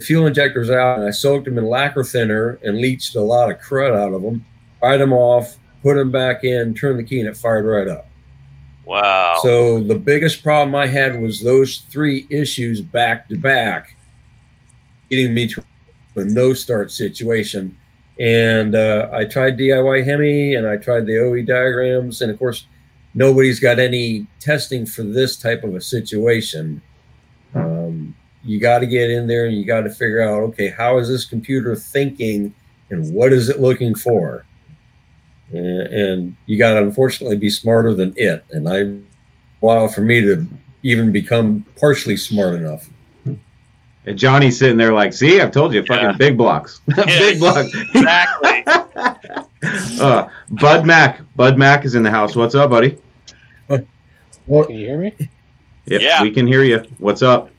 Fuel injectors out, and I soaked them in lacquer thinner and leached a lot of crud out of them. Pried them off, put them back in, turned the key, and it fired right up. Wow. So the biggest problem I had was those three issues back to back, getting me to a no start situation. And uh, I tried DIY Hemi and I tried the OE diagrams, and of course, nobody's got any testing for this type of a situation. Um, you got to get in there and you got to figure out okay, how is this computer thinking and what is it looking for? And, and you got to unfortunately be smarter than it. And I, while for me to even become partially smart enough. And Johnny's sitting there like, see, I've told you, fucking Yeah. big blocks. big blocks. Exactly. uh, Bud Mac. Bud Mac is in the house. What's up, buddy? Can you hear me? Yep, Yeah. we can hear you. What's up?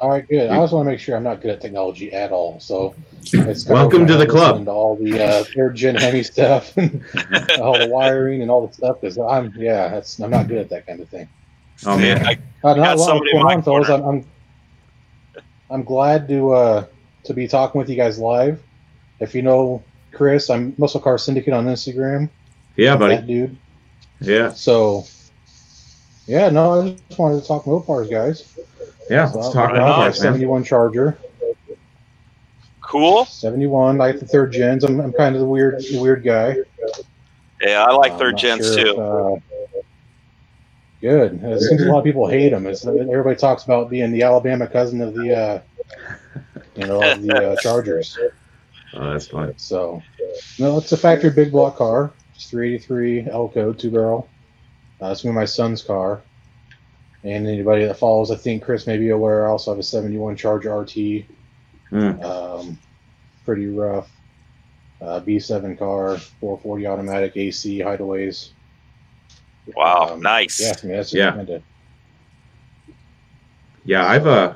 All right, good. I just want to make sure I'm not good at technology at all. So, it's Welcome to the club. To all the uh, third gen Hemi stuff, and all the wiring and all the stuff. Because I'm, yeah, that's I'm not good at that kind of thing. Oh man, I, got not a lot somebody in going my on, fellas. corner. I'm, I'm I'm glad to uh, to be talking with you guys live. If you know Chris, I'm Muscle Car Syndicate on Instagram. yeah, That buddy. dude. Yeah, So, yeah, no, I just wanted to talk Mopars, guys. Yeah. So Let's talk about have a cars, man. 71 Charger. cool. 71, I like the third gens. I'm, I'm kind of the weird weird guy. Yeah, I like I'm third gens sure too. if, uh, good. It seems a lot of people hate them. It's, everybody talks about being the Alabama cousin of the, uh, you know, of the uh, Chargers. Oh, that's fun. So, no, it's a factory big block car. It's 383 L code, two barrel. Uh, it's gonna my son's car. And anybody that follows, I think Chris may be aware, I also have a 71 Charger RT. Mm. Um, pretty rough. Uh, B7 car, 440 automatic AC hideaways. Wow, Um, nice. Yeah, I mean, that's Yeah. kind of Yeah, I've uh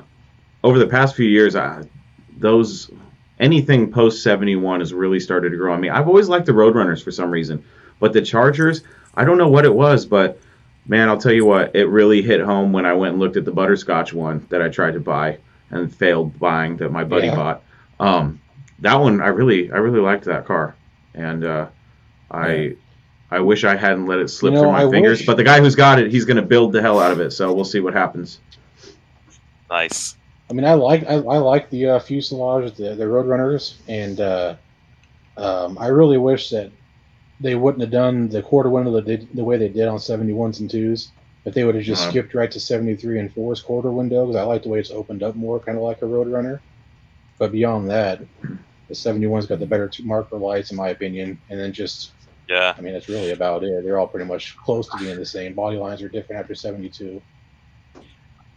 over the past few years, uh, those anything post seventy one has really started to grow on me. I've always liked the Roadrunners for some reason, but the Chargers, I don't know what it was, but man, I'll tell you what, it really hit home when I went and looked at the butterscotch one that I tried to buy and failed buying that my buddy Yeah. bought. Um, that one, I really, I really liked that car, and uh, I. I wish I hadn't let it slip You know, through my I fingers, wish- but the guy who's got it, he's going to build the hell out of it. So we'll see what happens. Nice. I mean, I like I, I like the uh, fuselage, the the Roadrunners, and uh, um, I really wish that they wouldn't have done the quarter window the, the way they did on 71s and 2s. If they would have just Uh-huh. skipped right to 73 and 4's quarter window, because I like the way it's opened up more, kind of like a Roadrunner. But beyond that, the 71's got the better two marker lights, in my opinion, and then just Yeah. I mean, that's really about it. They're all pretty much close to being the same. Body lines are different after 72.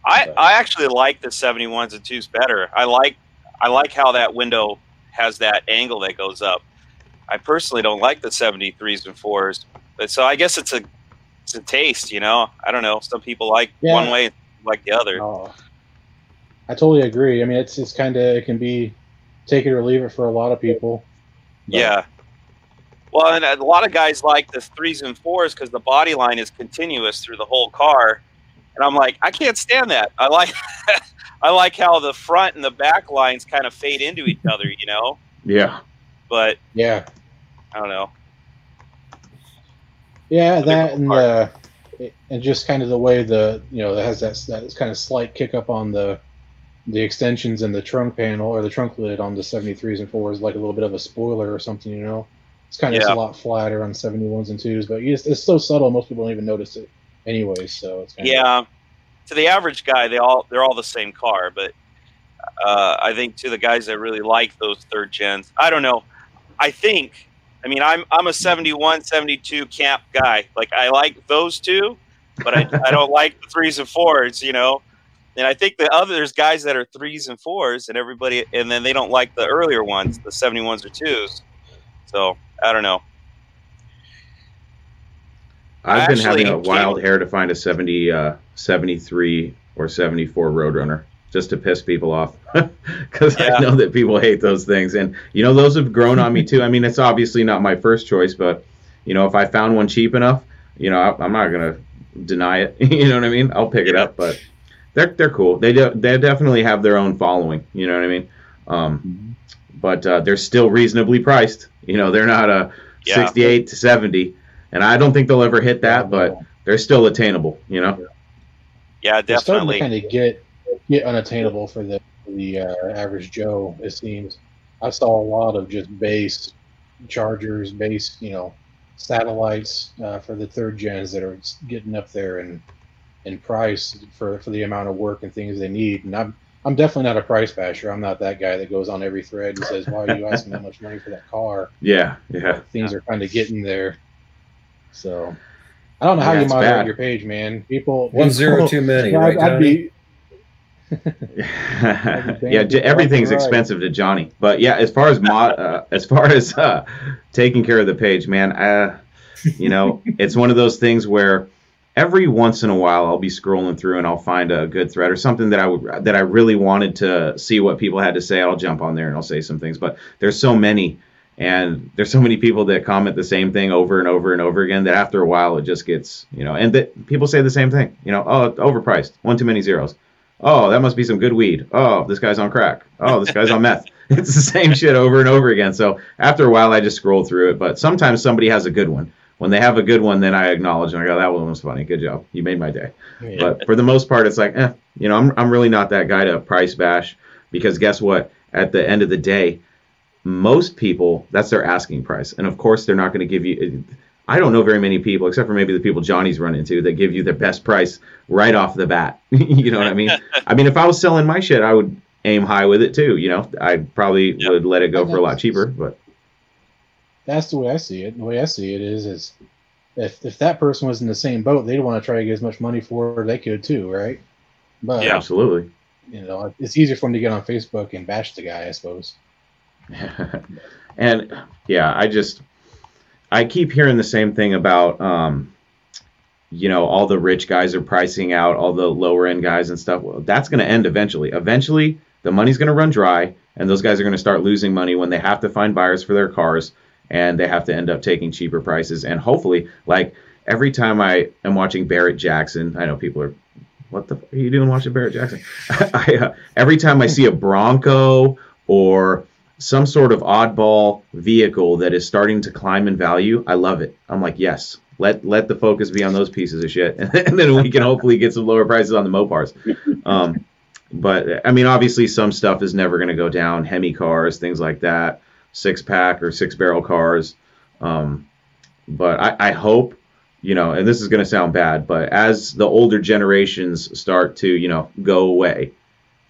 I, I actually like the 71s and 2s better. I like I like how that window has that angle that goes up. I personally don't like the 73s and 4s. But so I guess it's a it's a taste, you know. I don't know. Some people like Yeah. one way, like the other. Oh, I totally agree. I mean, it's it's kind of it can be take it or leave it for a lot of people. But- Yeah. Well, and a lot of guys like the threes and fours because the body line is continuous through the whole car, and I'm like, I can't stand that. I like, I like how the front and the back lines kind of fade into each other, you know. Yeah. But Yeah, I don't know. yeah, The that and part. uh, and just kind of the way the you know that has that that kind of slight kick up on the the extensions in the trunk panel or the trunk lid on the 73s and 4s, like a little bit of a spoiler or something, you know. It's kind of Yeah. a lot flatter on 71s and 2s, but it's, it's so subtle most people don't even notice it anyway. So it's kind Yeah. To the average guy, they all they're all the same car, but uh, I think to the guys that really like those third gens, I don't know. I think, I mean, I'm I'm a 71, 72 camp guy. Like I like those two, but I, I don't like the threes and fours, you know. And I think the other there's guys that are threes and fours, and everybody, and then they don't like the earlier ones, the 71s or twos. So I don't know. I've been having a wild hair to find a 70, uh, 73 or 74 Roadrunner just to piss people off because Yeah. I know that people hate those things. And, you know, those have grown on me too. I mean, it's obviously not my first choice, but, you know, if I found one cheap enough, you know, I, I'm not going to deny it. you know what I mean? I'll pick it up, but they're, they're cool. They, do, they definitely have their own following. You know what I mean? Um, but uh, they're still reasonably priced. You know, they're not a Yeah. 68 to 70. And I don't think they'll ever hit that, but they're still attainable, you know? Yeah, They're starting to kind of get get unattainable for the for the uh, average Joe. It seems. I saw a lot of just base chargers, base you know satellites uh, for the third gens that are getting up there in in price for for the amount of work and things they need. And I'm I'm definitely not a price basher. I'm not that guy that goes on every thread and says, "Why are you asking that much money for that car?" Yeah, yeah. Things are kind of getting there. So I don't know how you moderate bad. your page, man. People One zero too many, I'd, right, I'd be yeah, j- everything's Right. expensive to Johnny. But yeah, as far as mod, uh, as far as uh, taking care of the page, man, uh, you know, it's one of those things where every once in a while I'll be scrolling through and I'll find a good thread or something that I would that I really wanted to see what people had to say. I'll jump on there and I'll say some things. But there's so many. And there's so many people that comment the same thing over and over and over again that after a while it just gets, you know, and that people say the same thing, you know, oh, overpriced, one too many zeros. Oh, that must be some good weed. Oh, this guy's on crack. Oh, this guy's on meth. It's the same shit over and over again. So after a while, I just scroll through it. But sometimes somebody has a good one. When they have a good one, then I acknowledge and I go, "That one was funny. Good job. You made my day." Yeah. But for the most part, it's like, eh, you know, I'm I'm really not that guy to price bash because guess what? At the end of the day, most people that's their asking price, and of course, they're not going to give you. I don't know very many people, except for maybe the people Johnny's run into, that give you their best price right off the bat. you know what I mean? I mean, if I was selling my shit, I would aim high with it too. You know, I probably Yep. would let it go for a lot cheaper, but That's the way I see it. The way I see it is, is if if that person was in the same boat, they'd want to try to get as much money for it they could too, right? But Yeah. absolutely. you know, it's easier for them to get on Facebook and bash the guy, I suppose. and yeah, I just I keep hearing the same thing about um, you know all the rich guys are pricing out all the lower end guys and stuff. Well, that's going to end eventually. Eventually, the money's going to run dry, and those guys are going to start losing money when they have to find buyers for their cars, and they have to end up taking cheaper prices. And hopefully, like every time I am watching Barrett Jackson, I know people are. What the f- are you doing watching Barrett Jackson? I, uh, every time I see a Bronco or some sort of oddball vehicle that is starting to climb in value, I love it. I'm like, yes, let let the focus be on those pieces of shit, and then we can hopefully get some lower prices on the Mopars. Um, but I mean, obviously, some stuff is never going to go down. Hemi cars, things like that, six pack or six barrel cars. Um, but I, I hope, you know, and this is going to sound bad, but as the older generations start to, you know, go away,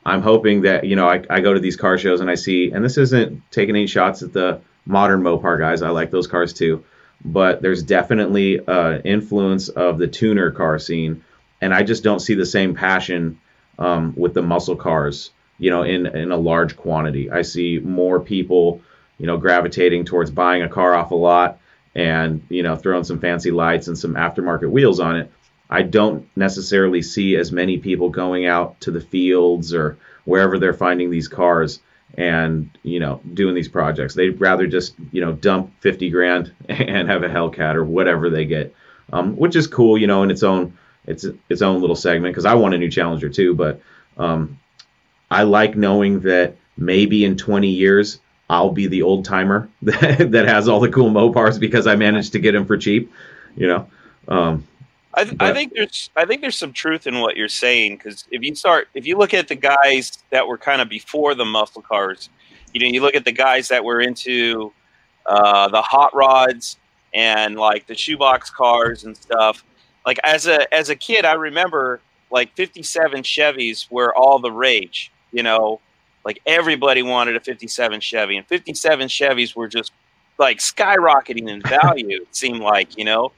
I'm hoping that you know I, I go to these car shows and I see, and this isn't taking any shots at the modern Mopar guys. I like those cars too, but there's definitely uh, influence of the tuner car scene, and I just don't see the same passion um, with the muscle cars. You know, in in a large quantity, I see more people, you know, gravitating towards buying a car off a lot and you know throwing some fancy lights and some aftermarket wheels on it. I don't necessarily see as many people going out to the fields or wherever they're finding these cars and you know doing these projects. They'd rather just you know dump fifty grand and have a Hellcat or whatever they get, um, which is cool, you know, in its own its its own little segment. Because I want a new Challenger too, but um, I like knowing that maybe in twenty years I'll be the old timer that, that has all the cool Mopars because I managed to get them for cheap, you know. Um, I, th- I think there's I think there's some truth in what you're saying because if you start if you look at the guys that were kind of before the muscle cars, you know you look at the guys that were into uh, the hot rods and like the shoebox cars and stuff. Like as a as a kid, I remember like '57 Chevys were all the rage. You know, like everybody wanted a '57 Chevy, and '57 Chevys were just like skyrocketing in value. it seemed like you know.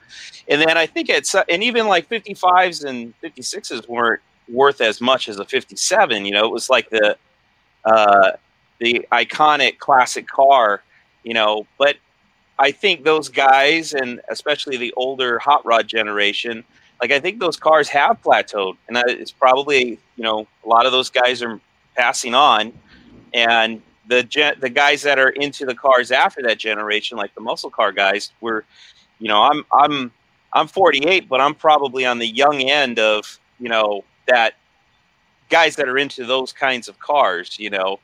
And then I think it's and even like 55s and 56s weren't worth as much as a 57. You know, it was like the uh, the iconic classic car. You know, but I think those guys and especially the older hot rod generation, like I think those cars have plateaued, and it's probably you know a lot of those guys are passing on, and the the guys that are into the cars after that generation, like the muscle car guys, were, you know, I'm I'm I'm 48, but I'm probably on the young end of you know that guys that are into those kinds of cars, you know,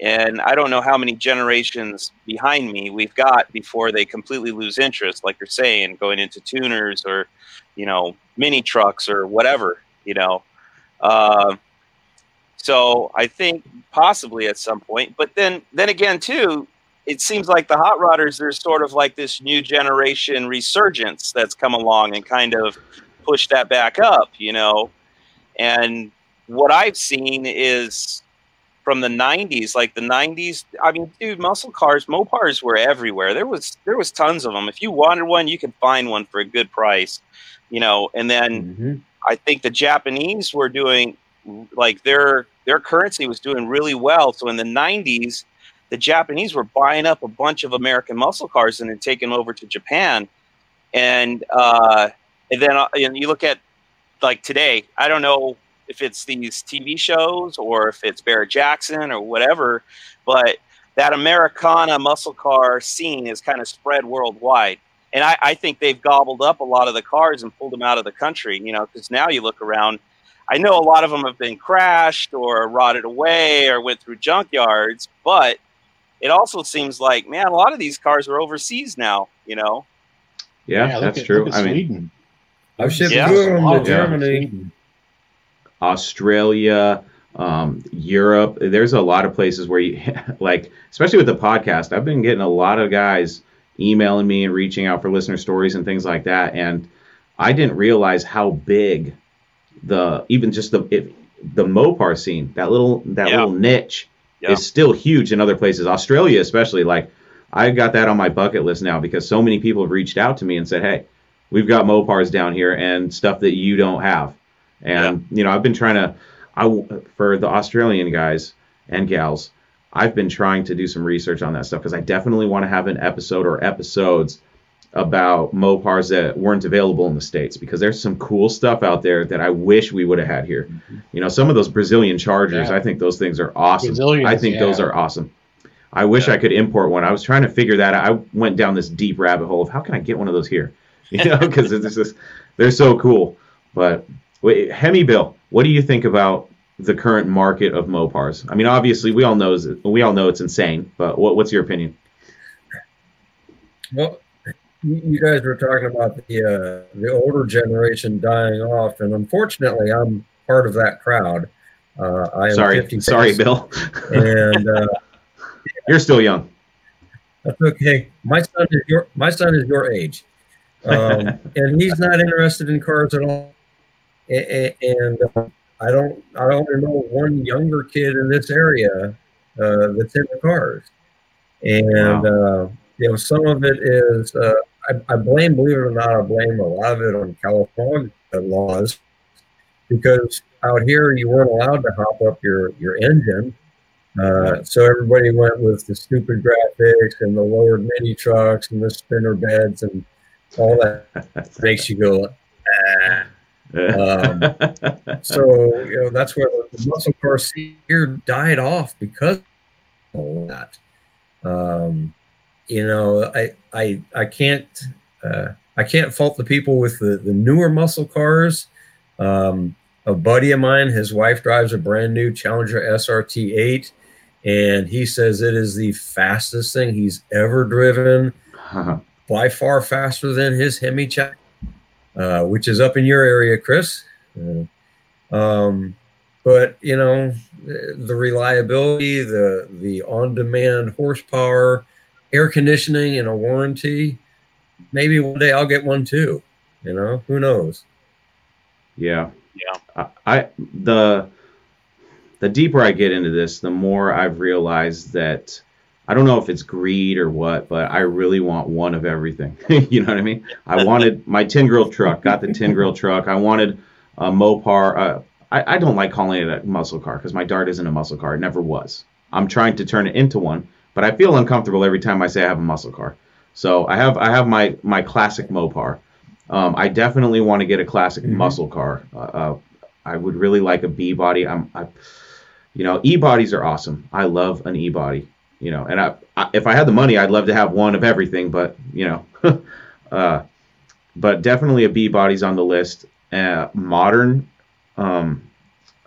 and I don't know how many generations behind me we've got before they completely lose interest, like you're saying, going into tuners or you know mini trucks or whatever, you know. Uh, So I think possibly at some point, but then then again too, it seems like the hot rodders there's sort of like this new generation resurgence that's come along and kind of pushed that back up, you know. And what I've seen is from the 90s like the 90s i mean dude muscle cars mopars were everywhere there was there was tons of them if you wanted one you could find one for a good price you know and then Mm-hmm. i think the japanese were doing like their their currency was doing really well so in the 90s the japanese were buying up a bunch of american muscle cars and then taking over to japan and uh and then uh, and you look at like today i don't know if it's these TV shows or if it's Barrett Jackson or whatever, but that Americana muscle car scene is kind of spread worldwide. And I, I think they've gobbled up a lot of the cars and pulled them out of the country, you know, because now you look around, I know a lot of them have been crashed or rotted away or went through junkyards, but it also seems like, man, a lot of these cars are overseas now, you know? Yeah, look that's at- true. I mean, Sweden. I've shipped Yeah. two of them Oh, to. Germany. Australia, um, Europe. There's a lot of places where you like, especially with the podcast. I've been getting a lot of guys emailing me and reaching out for listener stories and things like that. And I didn't realize how big the even just the it, the Mopar scene, that little that Yeah. little niche, Yeah. is still huge in other places. Australia, especially, like I've got that on my bucket list now because so many people have reached out to me and said, "Hey, we've got Mopars down here and stuff that you don't have." And you know, I've been trying to, I for the Australian guys and gals, I've been trying to do some research on that stuff because I definitely want to have an episode or episodes about Mopars that weren't available in the states because there's some cool stuff out there that I wish we would have had here. Mm-hmm. You know, some of those Brazilian Chargers, Yeah. I think those things are awesome. Brazilians, I think those are awesome. I wish I could import one. I was trying to figure that out. I went down this deep rabbit hole of how can I get one of those here? You know, because it's just they're so cool. But wait, Hemi Bill, what do you think about the current market of Mopars? I mean, obviously we all know we all know it's insane, but what, what's your opinion? Well, you guys were talking about the uh, the older generation dying off, and unfortunately, I'm part of that crowd. Uh, I am Sorry, 56, sorry, Bill. and uh, You're still young. that's okay. My son is your my son is your age, um, and he's not interested in cars at all. And uh, I don't I don't know one younger kid in this area uh, that's into cars, and uh, you know some of it is uh, I, I blame believe it or not I blame a lot of it on California laws because out here you weren't allowed to hop up your your engine. Uh, so everybody went with the stupid graphics and the lowered mini trucks and the spinner beds and all that makes you go. Ah. Um, So you know that's where the muscle car scene here died off because of all that. Um, you know, I I I can't uh, I can't fault the people with the the newer muscle cars. Um, a buddy of mine, his wife drives a brand new Challenger SRT 8, and he says it is the fastest thing he's ever driven, by far faster than his Hemi Cha- uh, which is up in your area, Chris. Uh, um, but you know, the the reliability, the the on-demand horsepower, air conditioning, and a warranty. Maybe one day I'll get one too. You know, who knows? Yeah. Yeah. I, I the the deeper I get into this, the more I've realized that I don't know if it's greed or what, but I really want one of everything. you know what I mean? I wanted my tin grill truck, got the tin grill truck. I wanted a Mopar. Uh, I, I don't like calling it a muscle car because my Dart isn't a muscle car. It never was. I'm trying to turn it into one, but I feel uncomfortable every time I say I have a muscle car. So I have I have my my classic Mopar. Um, I definitely want to get a classic muscle car. Uh, uh, I would really like a B body. I'm, I, you know, e bodies are awesome. I love an e body. You know, and I, I, if I had the money, I'd love to have one of everything. But you know, uh, but definitely a B body's on the list. Uh, modern, um,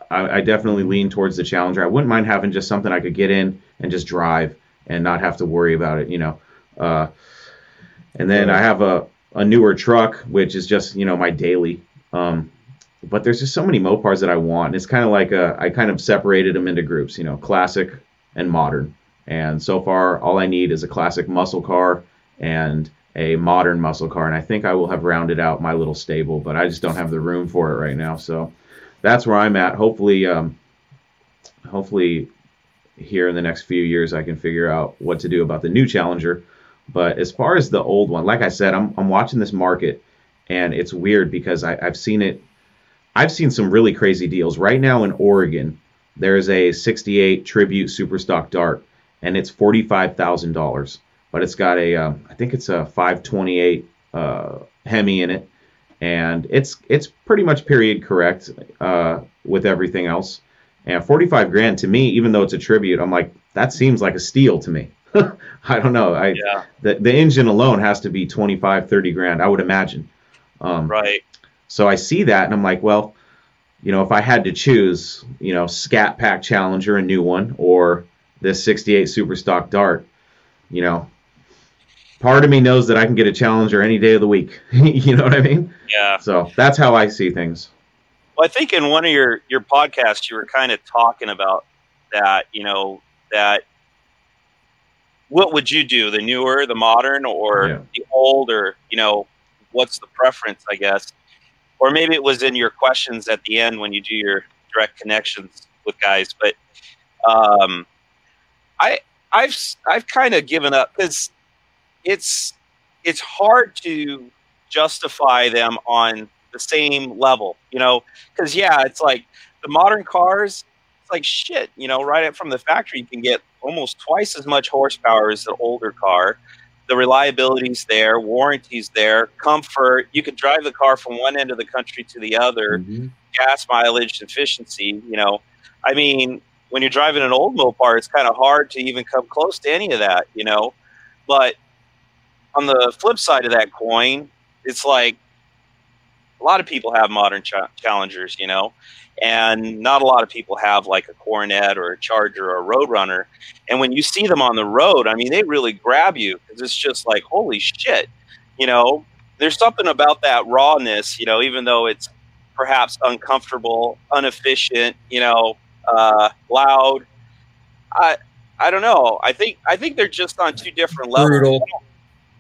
I, I definitely lean towards the Challenger. I wouldn't mind having just something I could get in and just drive and not have to worry about it. You know, uh, and then I have a a newer truck, which is just you know my daily. Um, but there's just so many Mopars that I want. And it's kind of like a, I kind of separated them into groups, you know, classic and modern. And so far, all I need is a classic muscle car and a modern muscle car. And I think I will have rounded out my little stable, but I just don't have the room for it right now. So that's where I'm at. Hopefully, um, hopefully, here in the next few years, I can figure out what to do about the new Challenger. But as far as the old one, like I said, I'm, I'm watching this market, and it's weird because I, I've seen it. I've seen some really crazy deals right now in Oregon. There's a 68 Tribute Superstock Dart, and it's forty-five thousand dollars. But it's got a, uh, I think it's a 528 uh, Hemi in it, and it's it's pretty much period correct uh, with everything else. And 45 grand to me, even though it's a tribute, I'm like that seems like a steal to me. I don't know. I Yeah. the, the engine alone has to be 25, 30 grand, I would imagine. Um, Right. so I see that and I'm like, well, you know, if I had to choose, you know, Scat Pack Challenger, a new one, or this 68 Super Stock Dart, you know, part of me knows that I can get a Challenger any day of the week. you know what I mean? Yeah. So that's how I see things. Well, I think in one of your your podcasts you were kind of talking about that. You know that what would you do? The newer, the modern, or Yeah. the old, or you know, what's the preference? I guess, or maybe it was in your questions at the end when you do your direct connections with guys. But um, I I've I've kind of given up because it's it's hard to justify them on the same level, you know, because yeah, it's like the modern cars, it's like shit, you know, right from the factory, you can get almost twice as much horsepower as the older car. The reliability's there, warranties there, comfort. You could drive the car from one end of the country to the other. Mm-hmm. Gas mileage, efficiency. You know, I mean, when you're driving an old Mopar, it's kind of hard to even come close to any of that. You know, but on the flip side of that coin, it's like a lot of people have modern cha- challengers, you know, and not a lot of people have like a Coronet or a Charger or a Roadrunner. And when you see them on the road, I mean, they really grab you because it's just like, holy shit, you know, there's something about that rawness, you know, even though it's perhaps uncomfortable, inefficient, you know, uh, loud. I, I don't know. I think I think they're just on two different levels.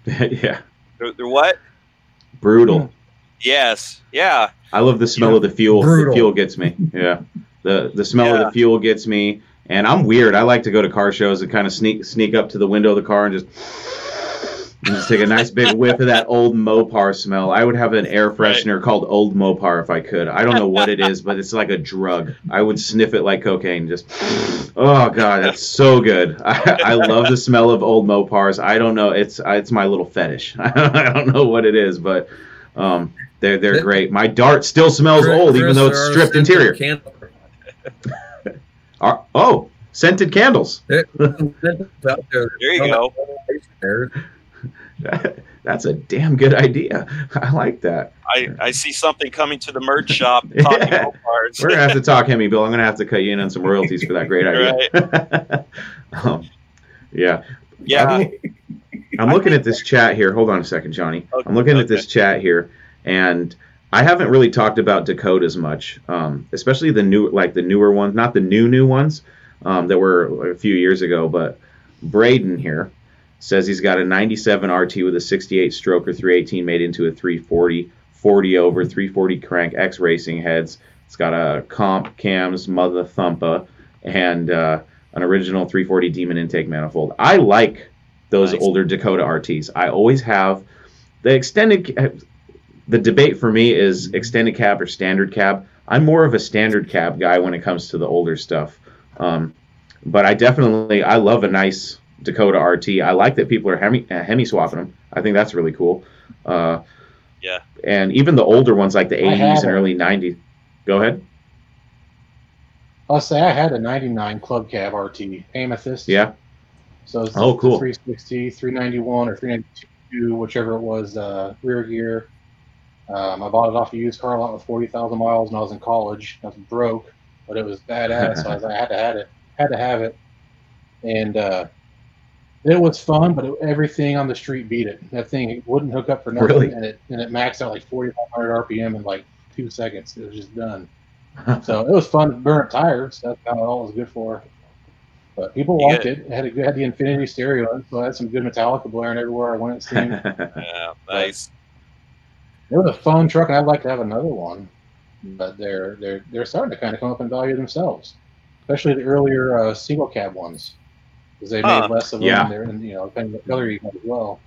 Brutal. yeah, They're, they're what? brutal. Yes. Yeah. I love the smell of the fuel. Brutal. The fuel gets me. Yeah, the the smell of the fuel gets me. And I'm weird. I like to go to car shows and kind of sneak sneak up to the window of the car and just and just take a nice big whiff of that old Mopar smell. I would have an air freshener called Old Mopar if I could. I don't know what it is, but it's like a drug. I would sniff it like cocaine. Just oh god, that's so good. I, I love the smell of old Mopars. I don't know. It's it's my little fetish. I don't know what it is, but um, they're they're great. My Dart still smells Chris- old, even though it's Chris, there are stripped interior. Are- oh, scented candles. There- out there. There you go. That's a damn good idea. I like that. I, I see something coming to the merch shop. Talking Yeah. We're gonna have to talk Hemi Bill. I'm gonna have to cut you in on some royalties for that great idea. um, yeah. yeah. I'm, I'm looking at this chat here. Hold on a second, Johnny. Okay, I'm looking at this chat here, and I haven't really talked about Dakotas much, um, especially the new, like the newer ones, not the new new ones um, that were a few years ago. But Braden here says he's got a 97 RT with a 68 stroker 318 made into a 340, 40 over, 340 crank, X racing heads. It's got a comp cams, Mutha Thumpr, and uh, an original 340 demon intake manifold. I like those Nice. older Dakota RTs. I always have the extended. Ca- The debate for me is extended cab or standard cab. I'm more of a standard cab guy when it comes to the older stuff. Um, but I definitely I love a nice Dakota RT. I like that people are hemi, uh, hemi swapping them. I think that's really cool. Uh, Yeah. And even the older ones like the 80s and it. early 90s. Go ahead. I'll say I had a 99 Club Cab RT Amethyst. Yeah. So it's Oh, cool. 360, 391, or 392, whichever it was, uh, rear gear. Um, I bought it off a used car lot with 40,000 miles when I was in college. I was broke, but it was badass. so I, was, I had to have it. Had to have it. And uh, it was fun, but it, everything on the street beat it. That thing it wouldn't hook up for nothing, Really? and it and it maxed out like 4,500 RPM in like two seconds. It was just done. So it was fun to burn tires. That's kind of all it was good for. But people You liked it. It had, a, it had the Infinity stereo, so I had some good Metallica blaring everywhere I went. It seemed Yeah, nice. Was a fun truck, and I'd like to have another one. But they're they're they're starting to kind of come up in value themselves, especially the earlier uh, single cab ones, because they Huh. made less of them. Yeah. And they're and, you know depending on what color you got as well.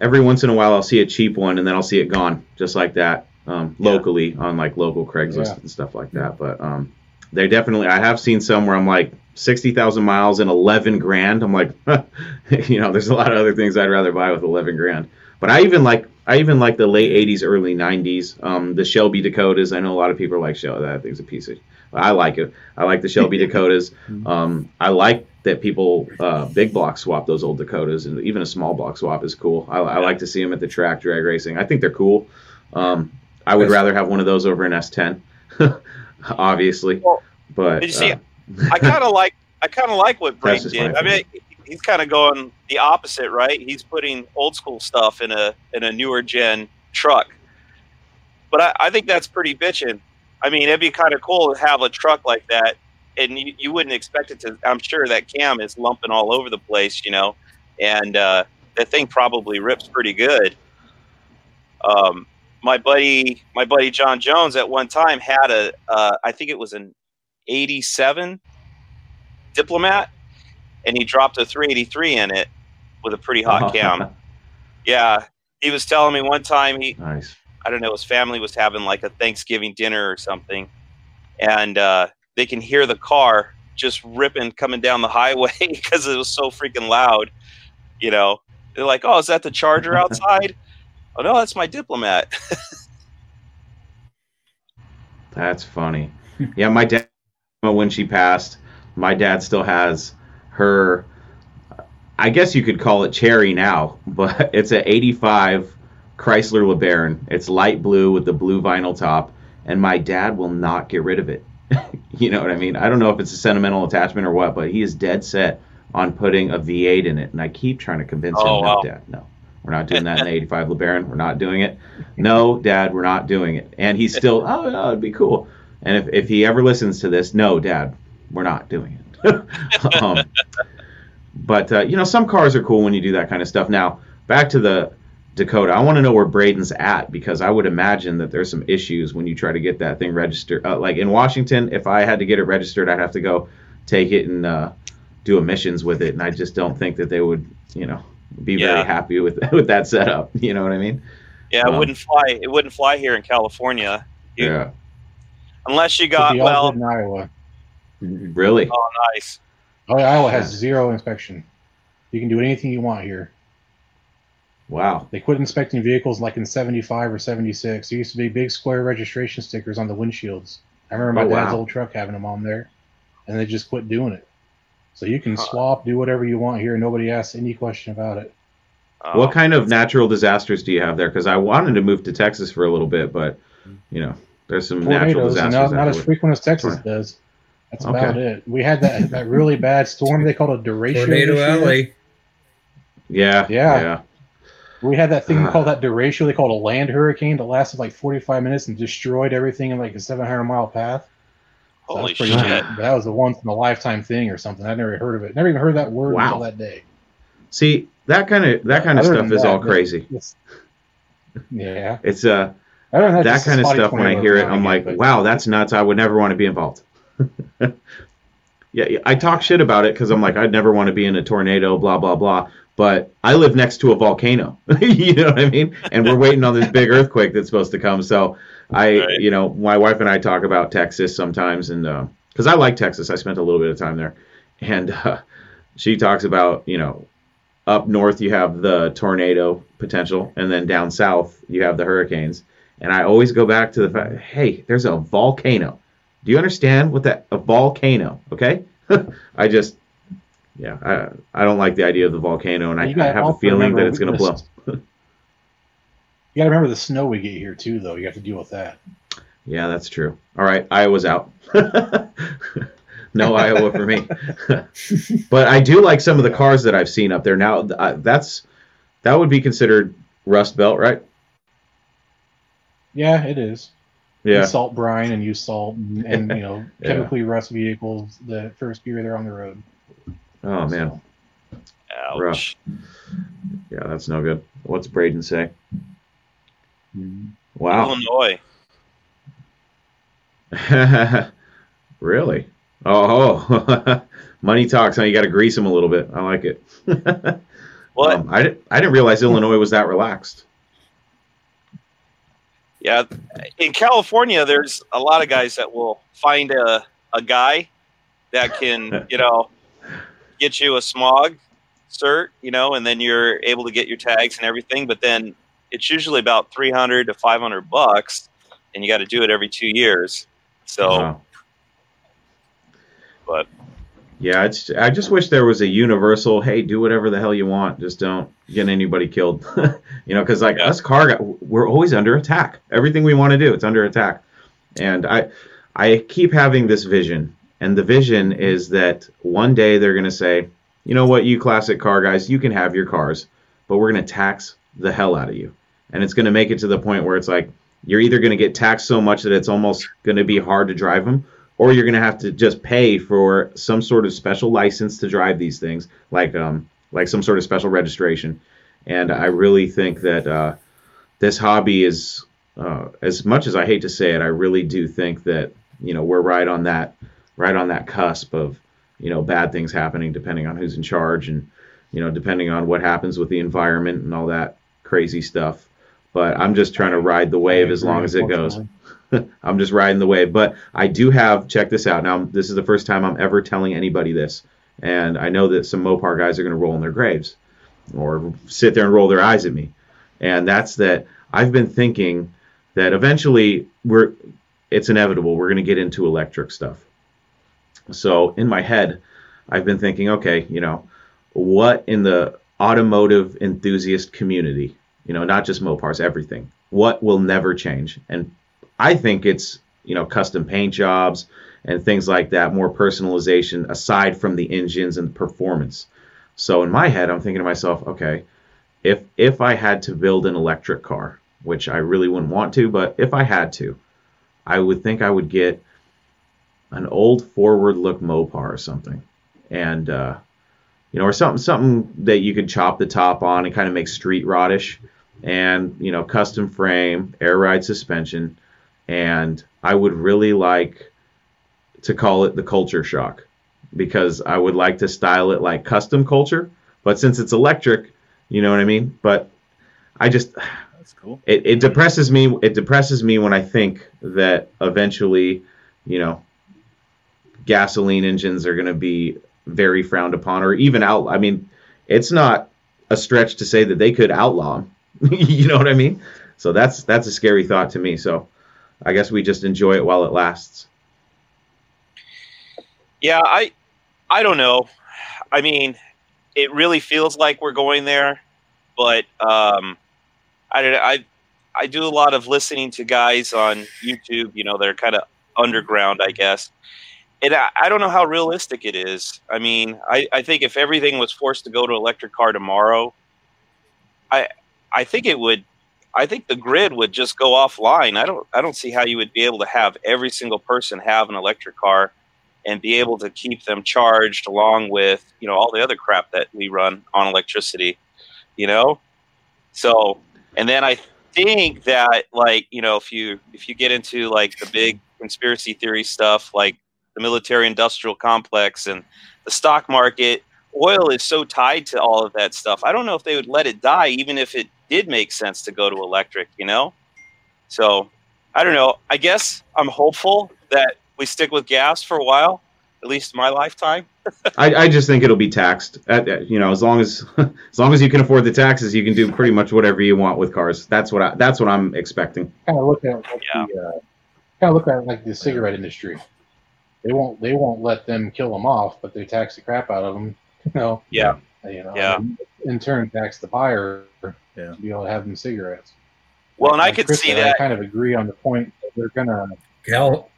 Every once in a while, I'll see a cheap one, and then I'll see it gone, just like that, um, Yeah. locally on like local Craigslist Yeah. and stuff like that. But um, they definitely, I have seen some where I'm like sixty thousand miles and eleven grand. I'm like, you know, there's a lot of other things I'd rather buy with eleven grand. But I even like, I even like the late '80s, early '90s. Um, the Shelby Dakotas. I know a lot of people like Shelby. That thing's a piece of. I like it. I like the Shelby Dakotas. Um, I like that people uh, big block swap those old Dakotas, and even a small block swap is cool. I, I like to see them at the track drag racing. I think they're cool. Um, I would rather have one of those over an S10, obviously. Well, But did you see- uh, I kind of like I kind of like what That's Brake did. I mean, he's kind of going the opposite, right? He's putting old school stuff in a in a newer gen truck. But I, I think that's pretty bitchin'. I mean, it'd be kind of cool to have a truck like that, and you, you wouldn't expect it to. I'm sure that cam is lumping all over the place, you know, and uh, that thing probably rips pretty good. Um, my buddy, my buddy John Jones, at one time had a, uh, I think it was an '87 diplomat, and he dropped a 383 in it with a pretty hot cam. Yeah, he was telling me one time he, nice. I don't know, his family was having like a Thanksgiving dinner or something, and uh, they can hear the car just ripping coming down the highway because it was so freaking loud. You know, they're like, "Oh, is that the Charger outside?" oh no, that's my diplomat. That's funny. Yeah, my dad, when she passed, my dad still has her. I guess you could call it cherry now, but it's a '85 Chrysler LeBaron. It's light blue with the blue vinyl top, and my dad will not get rid of it. you know what I mean? I don't know if it's a sentimental attachment or what, but he is dead set on putting a V8 in it, and I keep trying to convince Oh, him, no, wow. Dad, no, we're not doing that in the '85 LeBaron. We're not doing it. No, Dad, we're not doing it. And he's still, oh, no, it'd be cool. And if, if he ever listens to this, no, Dad, we're not doing it. um, but uh, you know, some cars are cool when you do that kind of stuff. Now, back to the Dakota. I want to know where Braden's at because I would imagine that there's some issues when you try to get that thing registered. Uh, like in Washington, if I had to get it registered, I'd have to go take it and uh, do emissions with it, and I just don't think that they would, you know, be Yeah. very happy with with that setup. You know what I mean? yeah, it Um, wouldn't fly. It wouldn't fly here in California You- Yeah. unless you got well. in Iowa. Really? Oh, nice. Oh, yeah, Iowa has zero inspection. You can do anything you want here. Wow. They quit inspecting vehicles like in 75 or 76. There used to be big square registration stickers on the windshields. I remember my Oh, dad's wow. old truck having them on there, and they just quit doing it. So you can Huh. swap, do whatever you want here. Nobody asks any question about it. Oh, What kind of natural disasters do you have there? Because I wanted to move to Texas for a little bit, but you know, there's some natural Tornadoes, and disasters. not, not as frequent as Texas Tornado. does. That's Okay. about it. We had that, that really bad storm they called a derecho. Tornado. Alley. Yeah, Yeah. yeah. We had that thing Ah. called that derecho. They called a land hurricane that lasted like 45 minutes and destroyed everything in like a 700 mile path. So that Holy was pretty shit! bad. That was a once in a lifetime thing or something. I'd never heard of it. Never even heard that word Wow. until that day. See, that kind of that kind of Other stuff is that, all crazy. it's- yeah. It's uh Other than that kind of stuff. When I hear it, I'm like, again, wow, that's nuts. I would never want to be involved. yeah, I talk shit about it because I'm like, I'd never want to be in a tornado, blah blah blah. But I live next to a volcano. you know what I mean? And we're waiting on this big earthquake that's supposed to come. So I, Right. you know, my wife and I talk about Texas sometimes, and because I like Texas, I spent a little bit of time there, and uh, she talks about, you know, up north you have the tornado potential, and then down south you have the hurricanes. And I always go back to the fact, hey, there's a volcano. Do you understand what that a volcano? Okay, I just, yeah, I I don't like the idea of the volcano, and I, I have a feeling that it's going to blow. You got to remember the snow we get here too, though. You have to deal with that. Yeah, that's true. All right, Iowa's out. no Iowa for me. but I do like some of the cars that I've seen up there. Now that's that would be considered Rust Belt, right? Yeah, it is. Yeah. salt brine and use salt and, and you know Yeah. chemically rust vehicles the first year they're on the road. Oh man. Ouch. Rough. Yeah, that's no good. What's Braden say? Wow. Illinois. really? Oh, oh. money talks. Huh? You got to grease them a little bit. I like it. What? Um, I, I didn't realize Illinois was that relaxed. Yeah, in California, there's a lot of guys that will find a, a guy that can, you know, get you a smog cert, you know, and then you're able to get your tags and everything. But then it's usually about 300 to 500 bucks, and you got to do it every two years. So, Wow. but Yeah, it's. I just wish there was a universal. Hey, do whatever the hell you want. Just don't get anybody killed. you know, because like Yeah. us car, guys, we're always under attack. Everything we want to do, it's under attack. And I, I keep having this vision, and the vision is that one day they're gonna say, you know what, you classic car guys, you can have your cars, but we're gonna tax the hell out of you, and it's gonna make it to the point where it's like you're either gonna get taxed so much that it's almost gonna be hard to drive them, or you're going to have to just pay for some sort of special license to drive these things, like um, like some sort of special registration. And I really think that uh, this hobby is, uh, as much as I hate to say it, I really do think that you know we're right on that, right on that cusp of you know bad things happening depending on who's in charge and you know depending on what happens with the environment and all that crazy stuff. But I'm just trying to ride the wave as long as it goes. I'm just riding the wave. But I do have, check this out. Now, this is the first time I'm ever telling anybody this. And I know that some Mopar guys are going to roll in their graves or sit there and roll their eyes at me. And that's that I've been thinking that eventually we're, it's inevitable. We're going to get into electric stuff. So in my head, I've been thinking, okay, you know, what in the automotive enthusiast community, you know, not just Mopars, everything, what will never change? And I think it's you know custom paint jobs and things like that, more personalization aside from the engines and performance. So in my head, I'm thinking to myself, okay, if if I had to build an electric car, which I really wouldn't want to, but if I had to, I would think I would get an old forward look Mopar or something, and uh, you know, or something something that you could chop the top on and kind of make street rodish, and you know, custom frame, air ride suspension and I would really like to call it the culture shock because I would like to style it like custom culture, but since it's electric, you know what I mean? But I just That's cool. it, it depresses me it depresses me when I think that eventually, you know, gasoline engines are going to be very frowned upon or even out I mean, it's not a stretch to say that they could outlaw 'em. you know what I mean? So that's that's a scary thought to me. So I guess we just enjoy it while it lasts. yeah, I, I don't know. I mean, it really feels like we're going there, but um, I don't. I I do a lot of listening to guys on YouTube. You know, they're kind of underground, I guess. And I, I don't know how realistic it is. I mean, I, I think if everything was forced to go to electric car tomorrow, I I think it would. I think the grid would just go offline. I don't. I don't see how you would be able to have every single person have an electric car and be able to keep them charged along with you know all the other crap that we run on electricity you know so and then i think that like you know if you if you get into like the big conspiracy theory stuff like the military industrial complex and the stock market oil is so tied to all of that stuff i don't know if they would let it die even if it did make sense to go to electric you know so i don't know i guess i'm hopeful that we stick with gas for a while, at least my lifetime. I, I just think it'll be taxed. At, at- you know, as long as as long as you can afford the taxes, you can do pretty much whatever you want with cars. That's what I that's what I'm expecting. kind of look at like Yeah. the uh, kind of look at like the cigarette industry. They won't they won't let them kill them off, but they tax the crap out of them. You know. Yeah. You know. Yeah. In turn, tax the buyer Yeah. to be able to have them cigarettes. Well, and I Like could Chris see said, that. I kind of agree on the point that they're gonna Cal,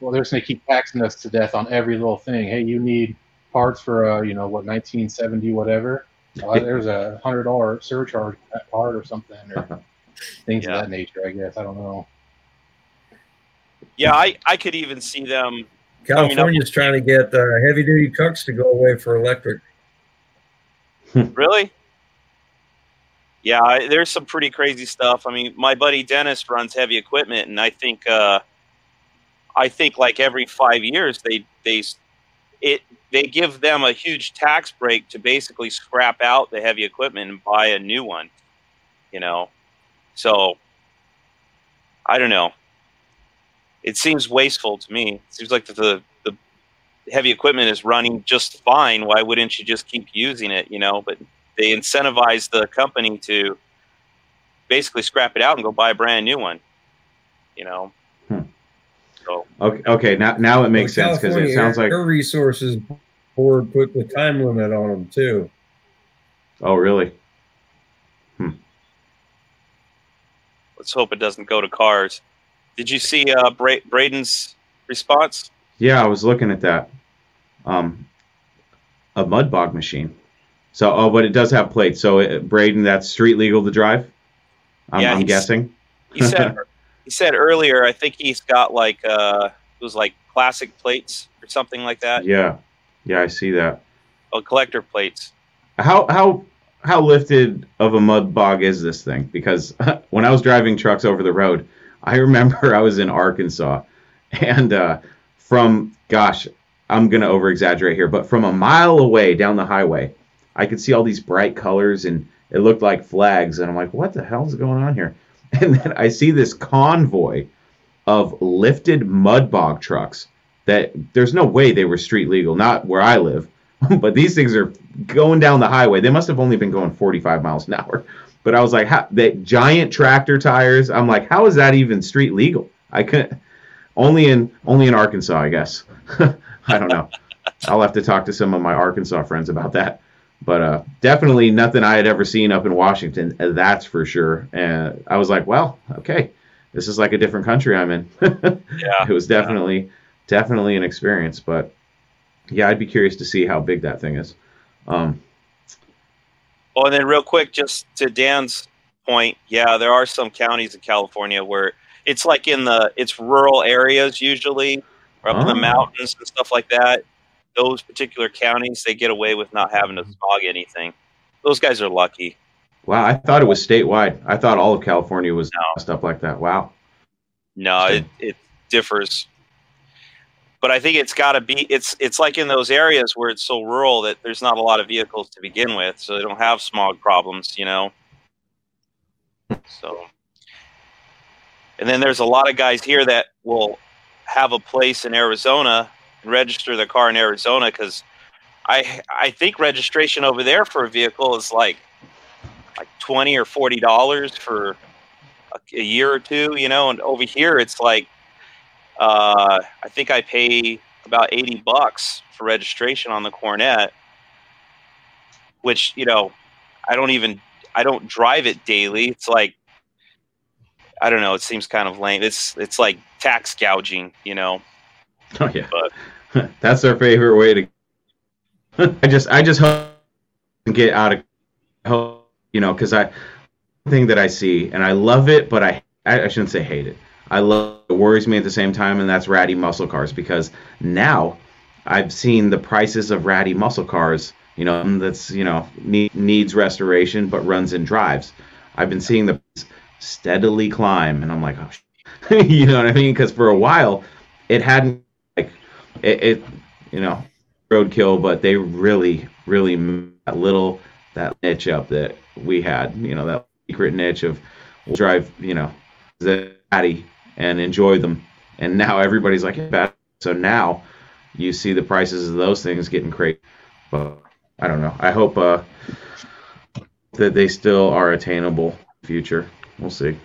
well they're just gonna keep taxing us to death on every little thing. Hey, you need parts for uh, you know what 1970 whatever. Uh, there's a hundred dollar surcharge for that part or something or things Yeah. of that nature. I guess I don't know. Yeah, I, I could even see them. California's trying to get uh, heavy duty trucks to go away for electric. really? Yeah, there's some pretty crazy stuff. I mean, my buddy Dennis runs heavy equipment, and I think uh, I think like every five years they they it they give them a huge tax break to basically scrap out the heavy equipment and buy a new one. You know, so I don't know. It seems wasteful to me. It seems like the the heavy equipment is running just fine. Why wouldn't you just keep using it? You know, but they incentivize the company to basically scrap it out and go buy a brand new one. You know. Hmm. So okay, okay, now now it makes well, sense because it sounds like Air Resources Board put the time limit on them too. Oh, really? Hmm. Let's hope it doesn't go to cars. Did you see uh, Bra- Braden's response? Yeah, I was looking at that. Um, a mud bog machine. So, oh, but it does have plates. So, it, Braden, that's street legal to drive. I'm, yeah, I'm guessing. he said he said earlier. I think he's got like uh, it was like classic plates or something like that. Yeah, yeah, I see that. Oh, collector plates. How how how lifted of a mud bog is this thing? Because when I was driving trucks over the road, I remember I was in Arkansas, and uh, from gosh, I'm gonna over exaggerate here, but from a mile away down the highway, I could see all these bright colors and it looked like flags, and I'm like, what the hell's going on here? And then I see this convoy of lifted mud bog trucks that there's no way they were street legal, not where I live, but these things are going down the highway. They must have only been going 45 miles an hour. But I was like, how, that giant tractor tires. I'm like, how is that even street legal? I couldn't. Only in only in Arkansas, I guess. I don't know. I'll have to talk to some of my Arkansas friends about that. But uh, definitely nothing I had ever seen up in Washington. Uh, that's for sure. And I was like, well, okay, this is like a different country I'm in. yeah, it was definitely yeah. definitely an experience. But yeah, I'd be curious to see how big that thing is. Um, oh, and then real quick, just to Dan's point, yeah, there are some counties in California where it's like in the it's rural areas usually, or up oh. in the oh. mountains and stuff like that those particular counties, they get away with not having to smog anything. Those guys are lucky. Wow, I thought it was statewide. I thought all of California was no. stuff like that. Wow. No, it, it differs. But I think it's got to be it's it's like in those areas where it's so rural that there's not a lot of vehicles to begin with, so they don't have smog problems, you know. So and then there's a lot of guys here that will have a place in Arizona and register their car in Arizona because I I think registration over there for a vehicle is like like twenty or forty dollars for a, a, year or two, you know, and over here it's like uh, I think I pay about eighty bucks for registration on the Coronet, which you know I don't even I don't drive it daily. It's like I don't know. It seems kind of lame. It's it's like tax gouging, you know. Oh yeah. But That's their favorite way to. I just I just hope get out of hope you know because I thing that I see and I love it, but I I shouldn't say hate it. I love it worries me at the same time, and that's ratty muscle cars because now I've seen the prices of ratty muscle cars. You know that's you know need, needs restoration but runs and drives. I've been seeing the steadily climb, and I'm like, oh, you know what I mean? Because for a while it hadn't like it, it you know roadkill, but they really really that little that niche up that we had. You know that secret niche of we'll drive you know the Addy and enjoy them, and now everybody's like bad. So now you see the prices of those things getting crazy. But I don't know. I hope uh, that they still are attainable future. We'll see.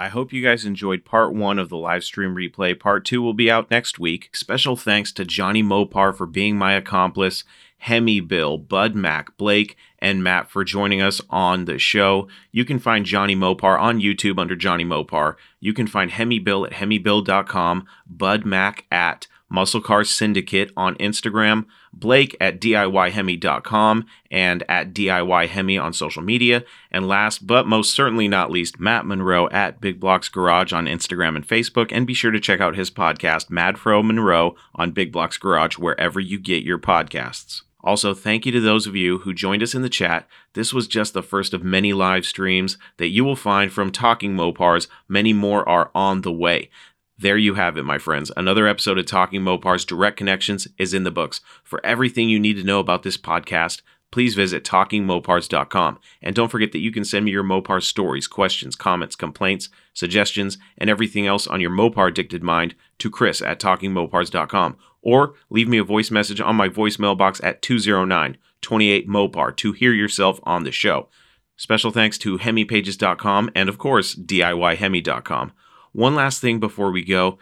I hope you guys enjoyed part one of the live stream replay. Part two will be out next week. Special thanks to Johnny Mopar for being my accomplice, Hemi Bill, Bud Mac, Blake, and Matt for joining us on the show. You can find Johnny Mopar on YouTube under Johnny Mopar. You can find Hemi Bill at hemibill.com, Bud Mac at Muscle Car Syndicate on Instagram, Blake at DIYHemi.com, and at DIYHemi on social media. And last but most certainly not least, Matt Monroe at Big Blocks Garage on Instagram and Facebook. And be sure to check out his podcast, Mad Madfro Monroe, on Big Blocks Garage, wherever you get your podcasts. Also, thank you to those of you who joined us in the chat. This was just the first of many live streams that you will find from Talking Mopars. Many more are on the way. There you have it, my friends. Another episode of Talking Mopars Direct Connections is in the books. For everything you need to know about this podcast, please visit talkingmopars.com. And don't forget that you can send me your Mopar stories, questions, comments, complaints, suggestions, and everything else on your Mopar addicted mind to Chris at talkingmopars.com. Or leave me a voice message on my voicemail box at 209 28 Mopar to hear yourself on the show. Special thanks to hemipages.com and, of course, DIYhemi.com. One last thing before we go.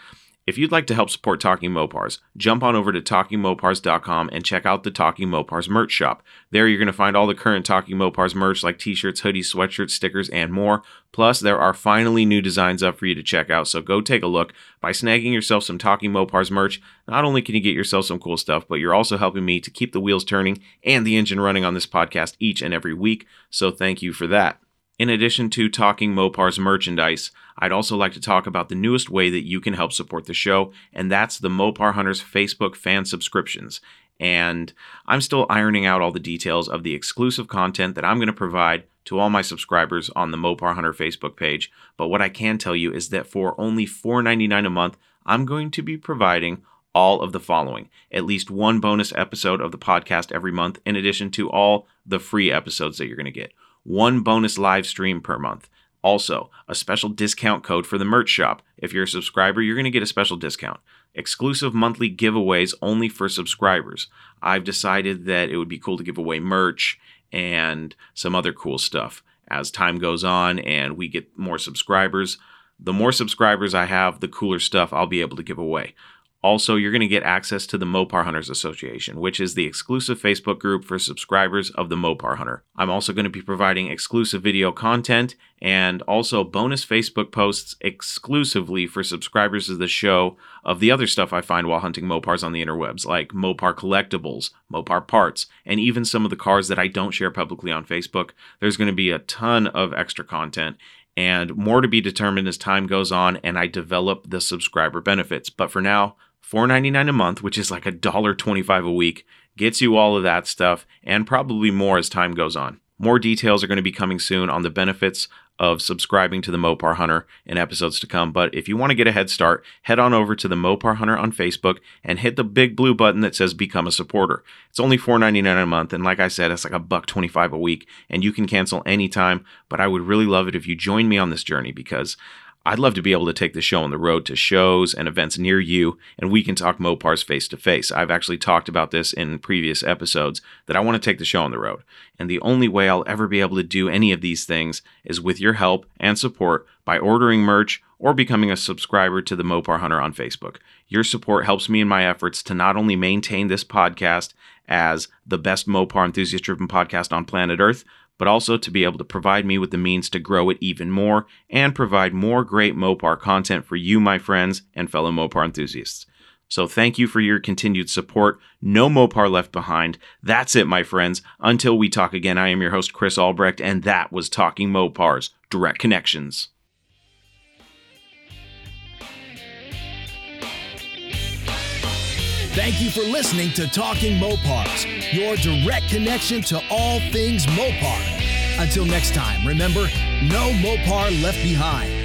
If you'd like to help support Talking Mopars, jump on over to TalkingMopars.com and check out the Talking Mopars merch shop. There you're going to find all the current Talking Mopars merch like t-shirts, hoodies, sweatshirts, stickers, and more. Plus, there are finally new designs up for you to check out, so go take a look. By snagging yourself some Talking Mopars merch, not only can you get yourself some cool stuff, but you're also helping me to keep the wheels turning and the engine running on this podcast each and every week, so thank you for that. In addition to talking Mopar's merchandise, I'd also like to talk about the newest way that you can help support the show, and that's the Mopar Hunters Facebook fan subscriptions. And I'm still ironing out all the details of the exclusive content that I'm going to provide to all my subscribers on the Mopar Hunter Facebook page. But what I can tell you is that for only $4.99 a month, I'm going to be providing all of the following at least one bonus episode of the podcast every month, in addition to all the free episodes that you're going to get one bonus live stream per month. Also, a special discount code for the merch shop. If you're a subscriber, you're going to get a special discount. Exclusive monthly giveaways only for subscribers. I've decided that it would be cool to give away merch and some other cool stuff as time goes on and we get more subscribers. The more subscribers I have, the cooler stuff I'll be able to give away. Also, you're going to get access to the Mopar Hunters Association, which is the exclusive Facebook group for subscribers of the Mopar Hunter. I'm also going to be providing exclusive video content and also bonus Facebook posts exclusively for subscribers of the show of the other stuff I find while hunting Mopars on the interwebs, like Mopar collectibles, Mopar parts, and even some of the cars that I don't share publicly on Facebook. There's going to be a ton of extra content and more to be determined as time goes on and I develop the subscriber benefits. But for now, $4.99 a month, which is like a dollar twenty-five a week, gets you all of that stuff and probably more as time goes on. More details are going to be coming soon on the benefits of subscribing to the Mopar Hunter in episodes to come. But if you want to get a head start, head on over to the Mopar Hunter on Facebook and hit the big blue button that says Become a Supporter. It's only $4.99 a month, and like I said, it's like a buck 25 a week, and you can cancel anytime. But I would really love it if you join me on this journey because I'd love to be able to take the show on the road to shows and events near you, and we can talk Mopars face to face. I've actually talked about this in previous episodes that I want to take the show on the road. And the only way I'll ever be able to do any of these things is with your help and support by ordering merch or becoming a subscriber to the Mopar Hunter on Facebook. Your support helps me in my efforts to not only maintain this podcast as the best Mopar enthusiast driven podcast on planet Earth, but also to be able to provide me with the means to grow it even more and provide more great Mopar content for you, my friends, and fellow Mopar enthusiasts. So thank you for your continued support. No Mopar left behind. That's it, my friends. Until we talk again, I am your host, Chris Albrecht, and that was Talking Mopars Direct Connections. Thank you for listening to Talking Mopars, your direct connection to all things Mopar. Until next time, remember, no Mopar left behind.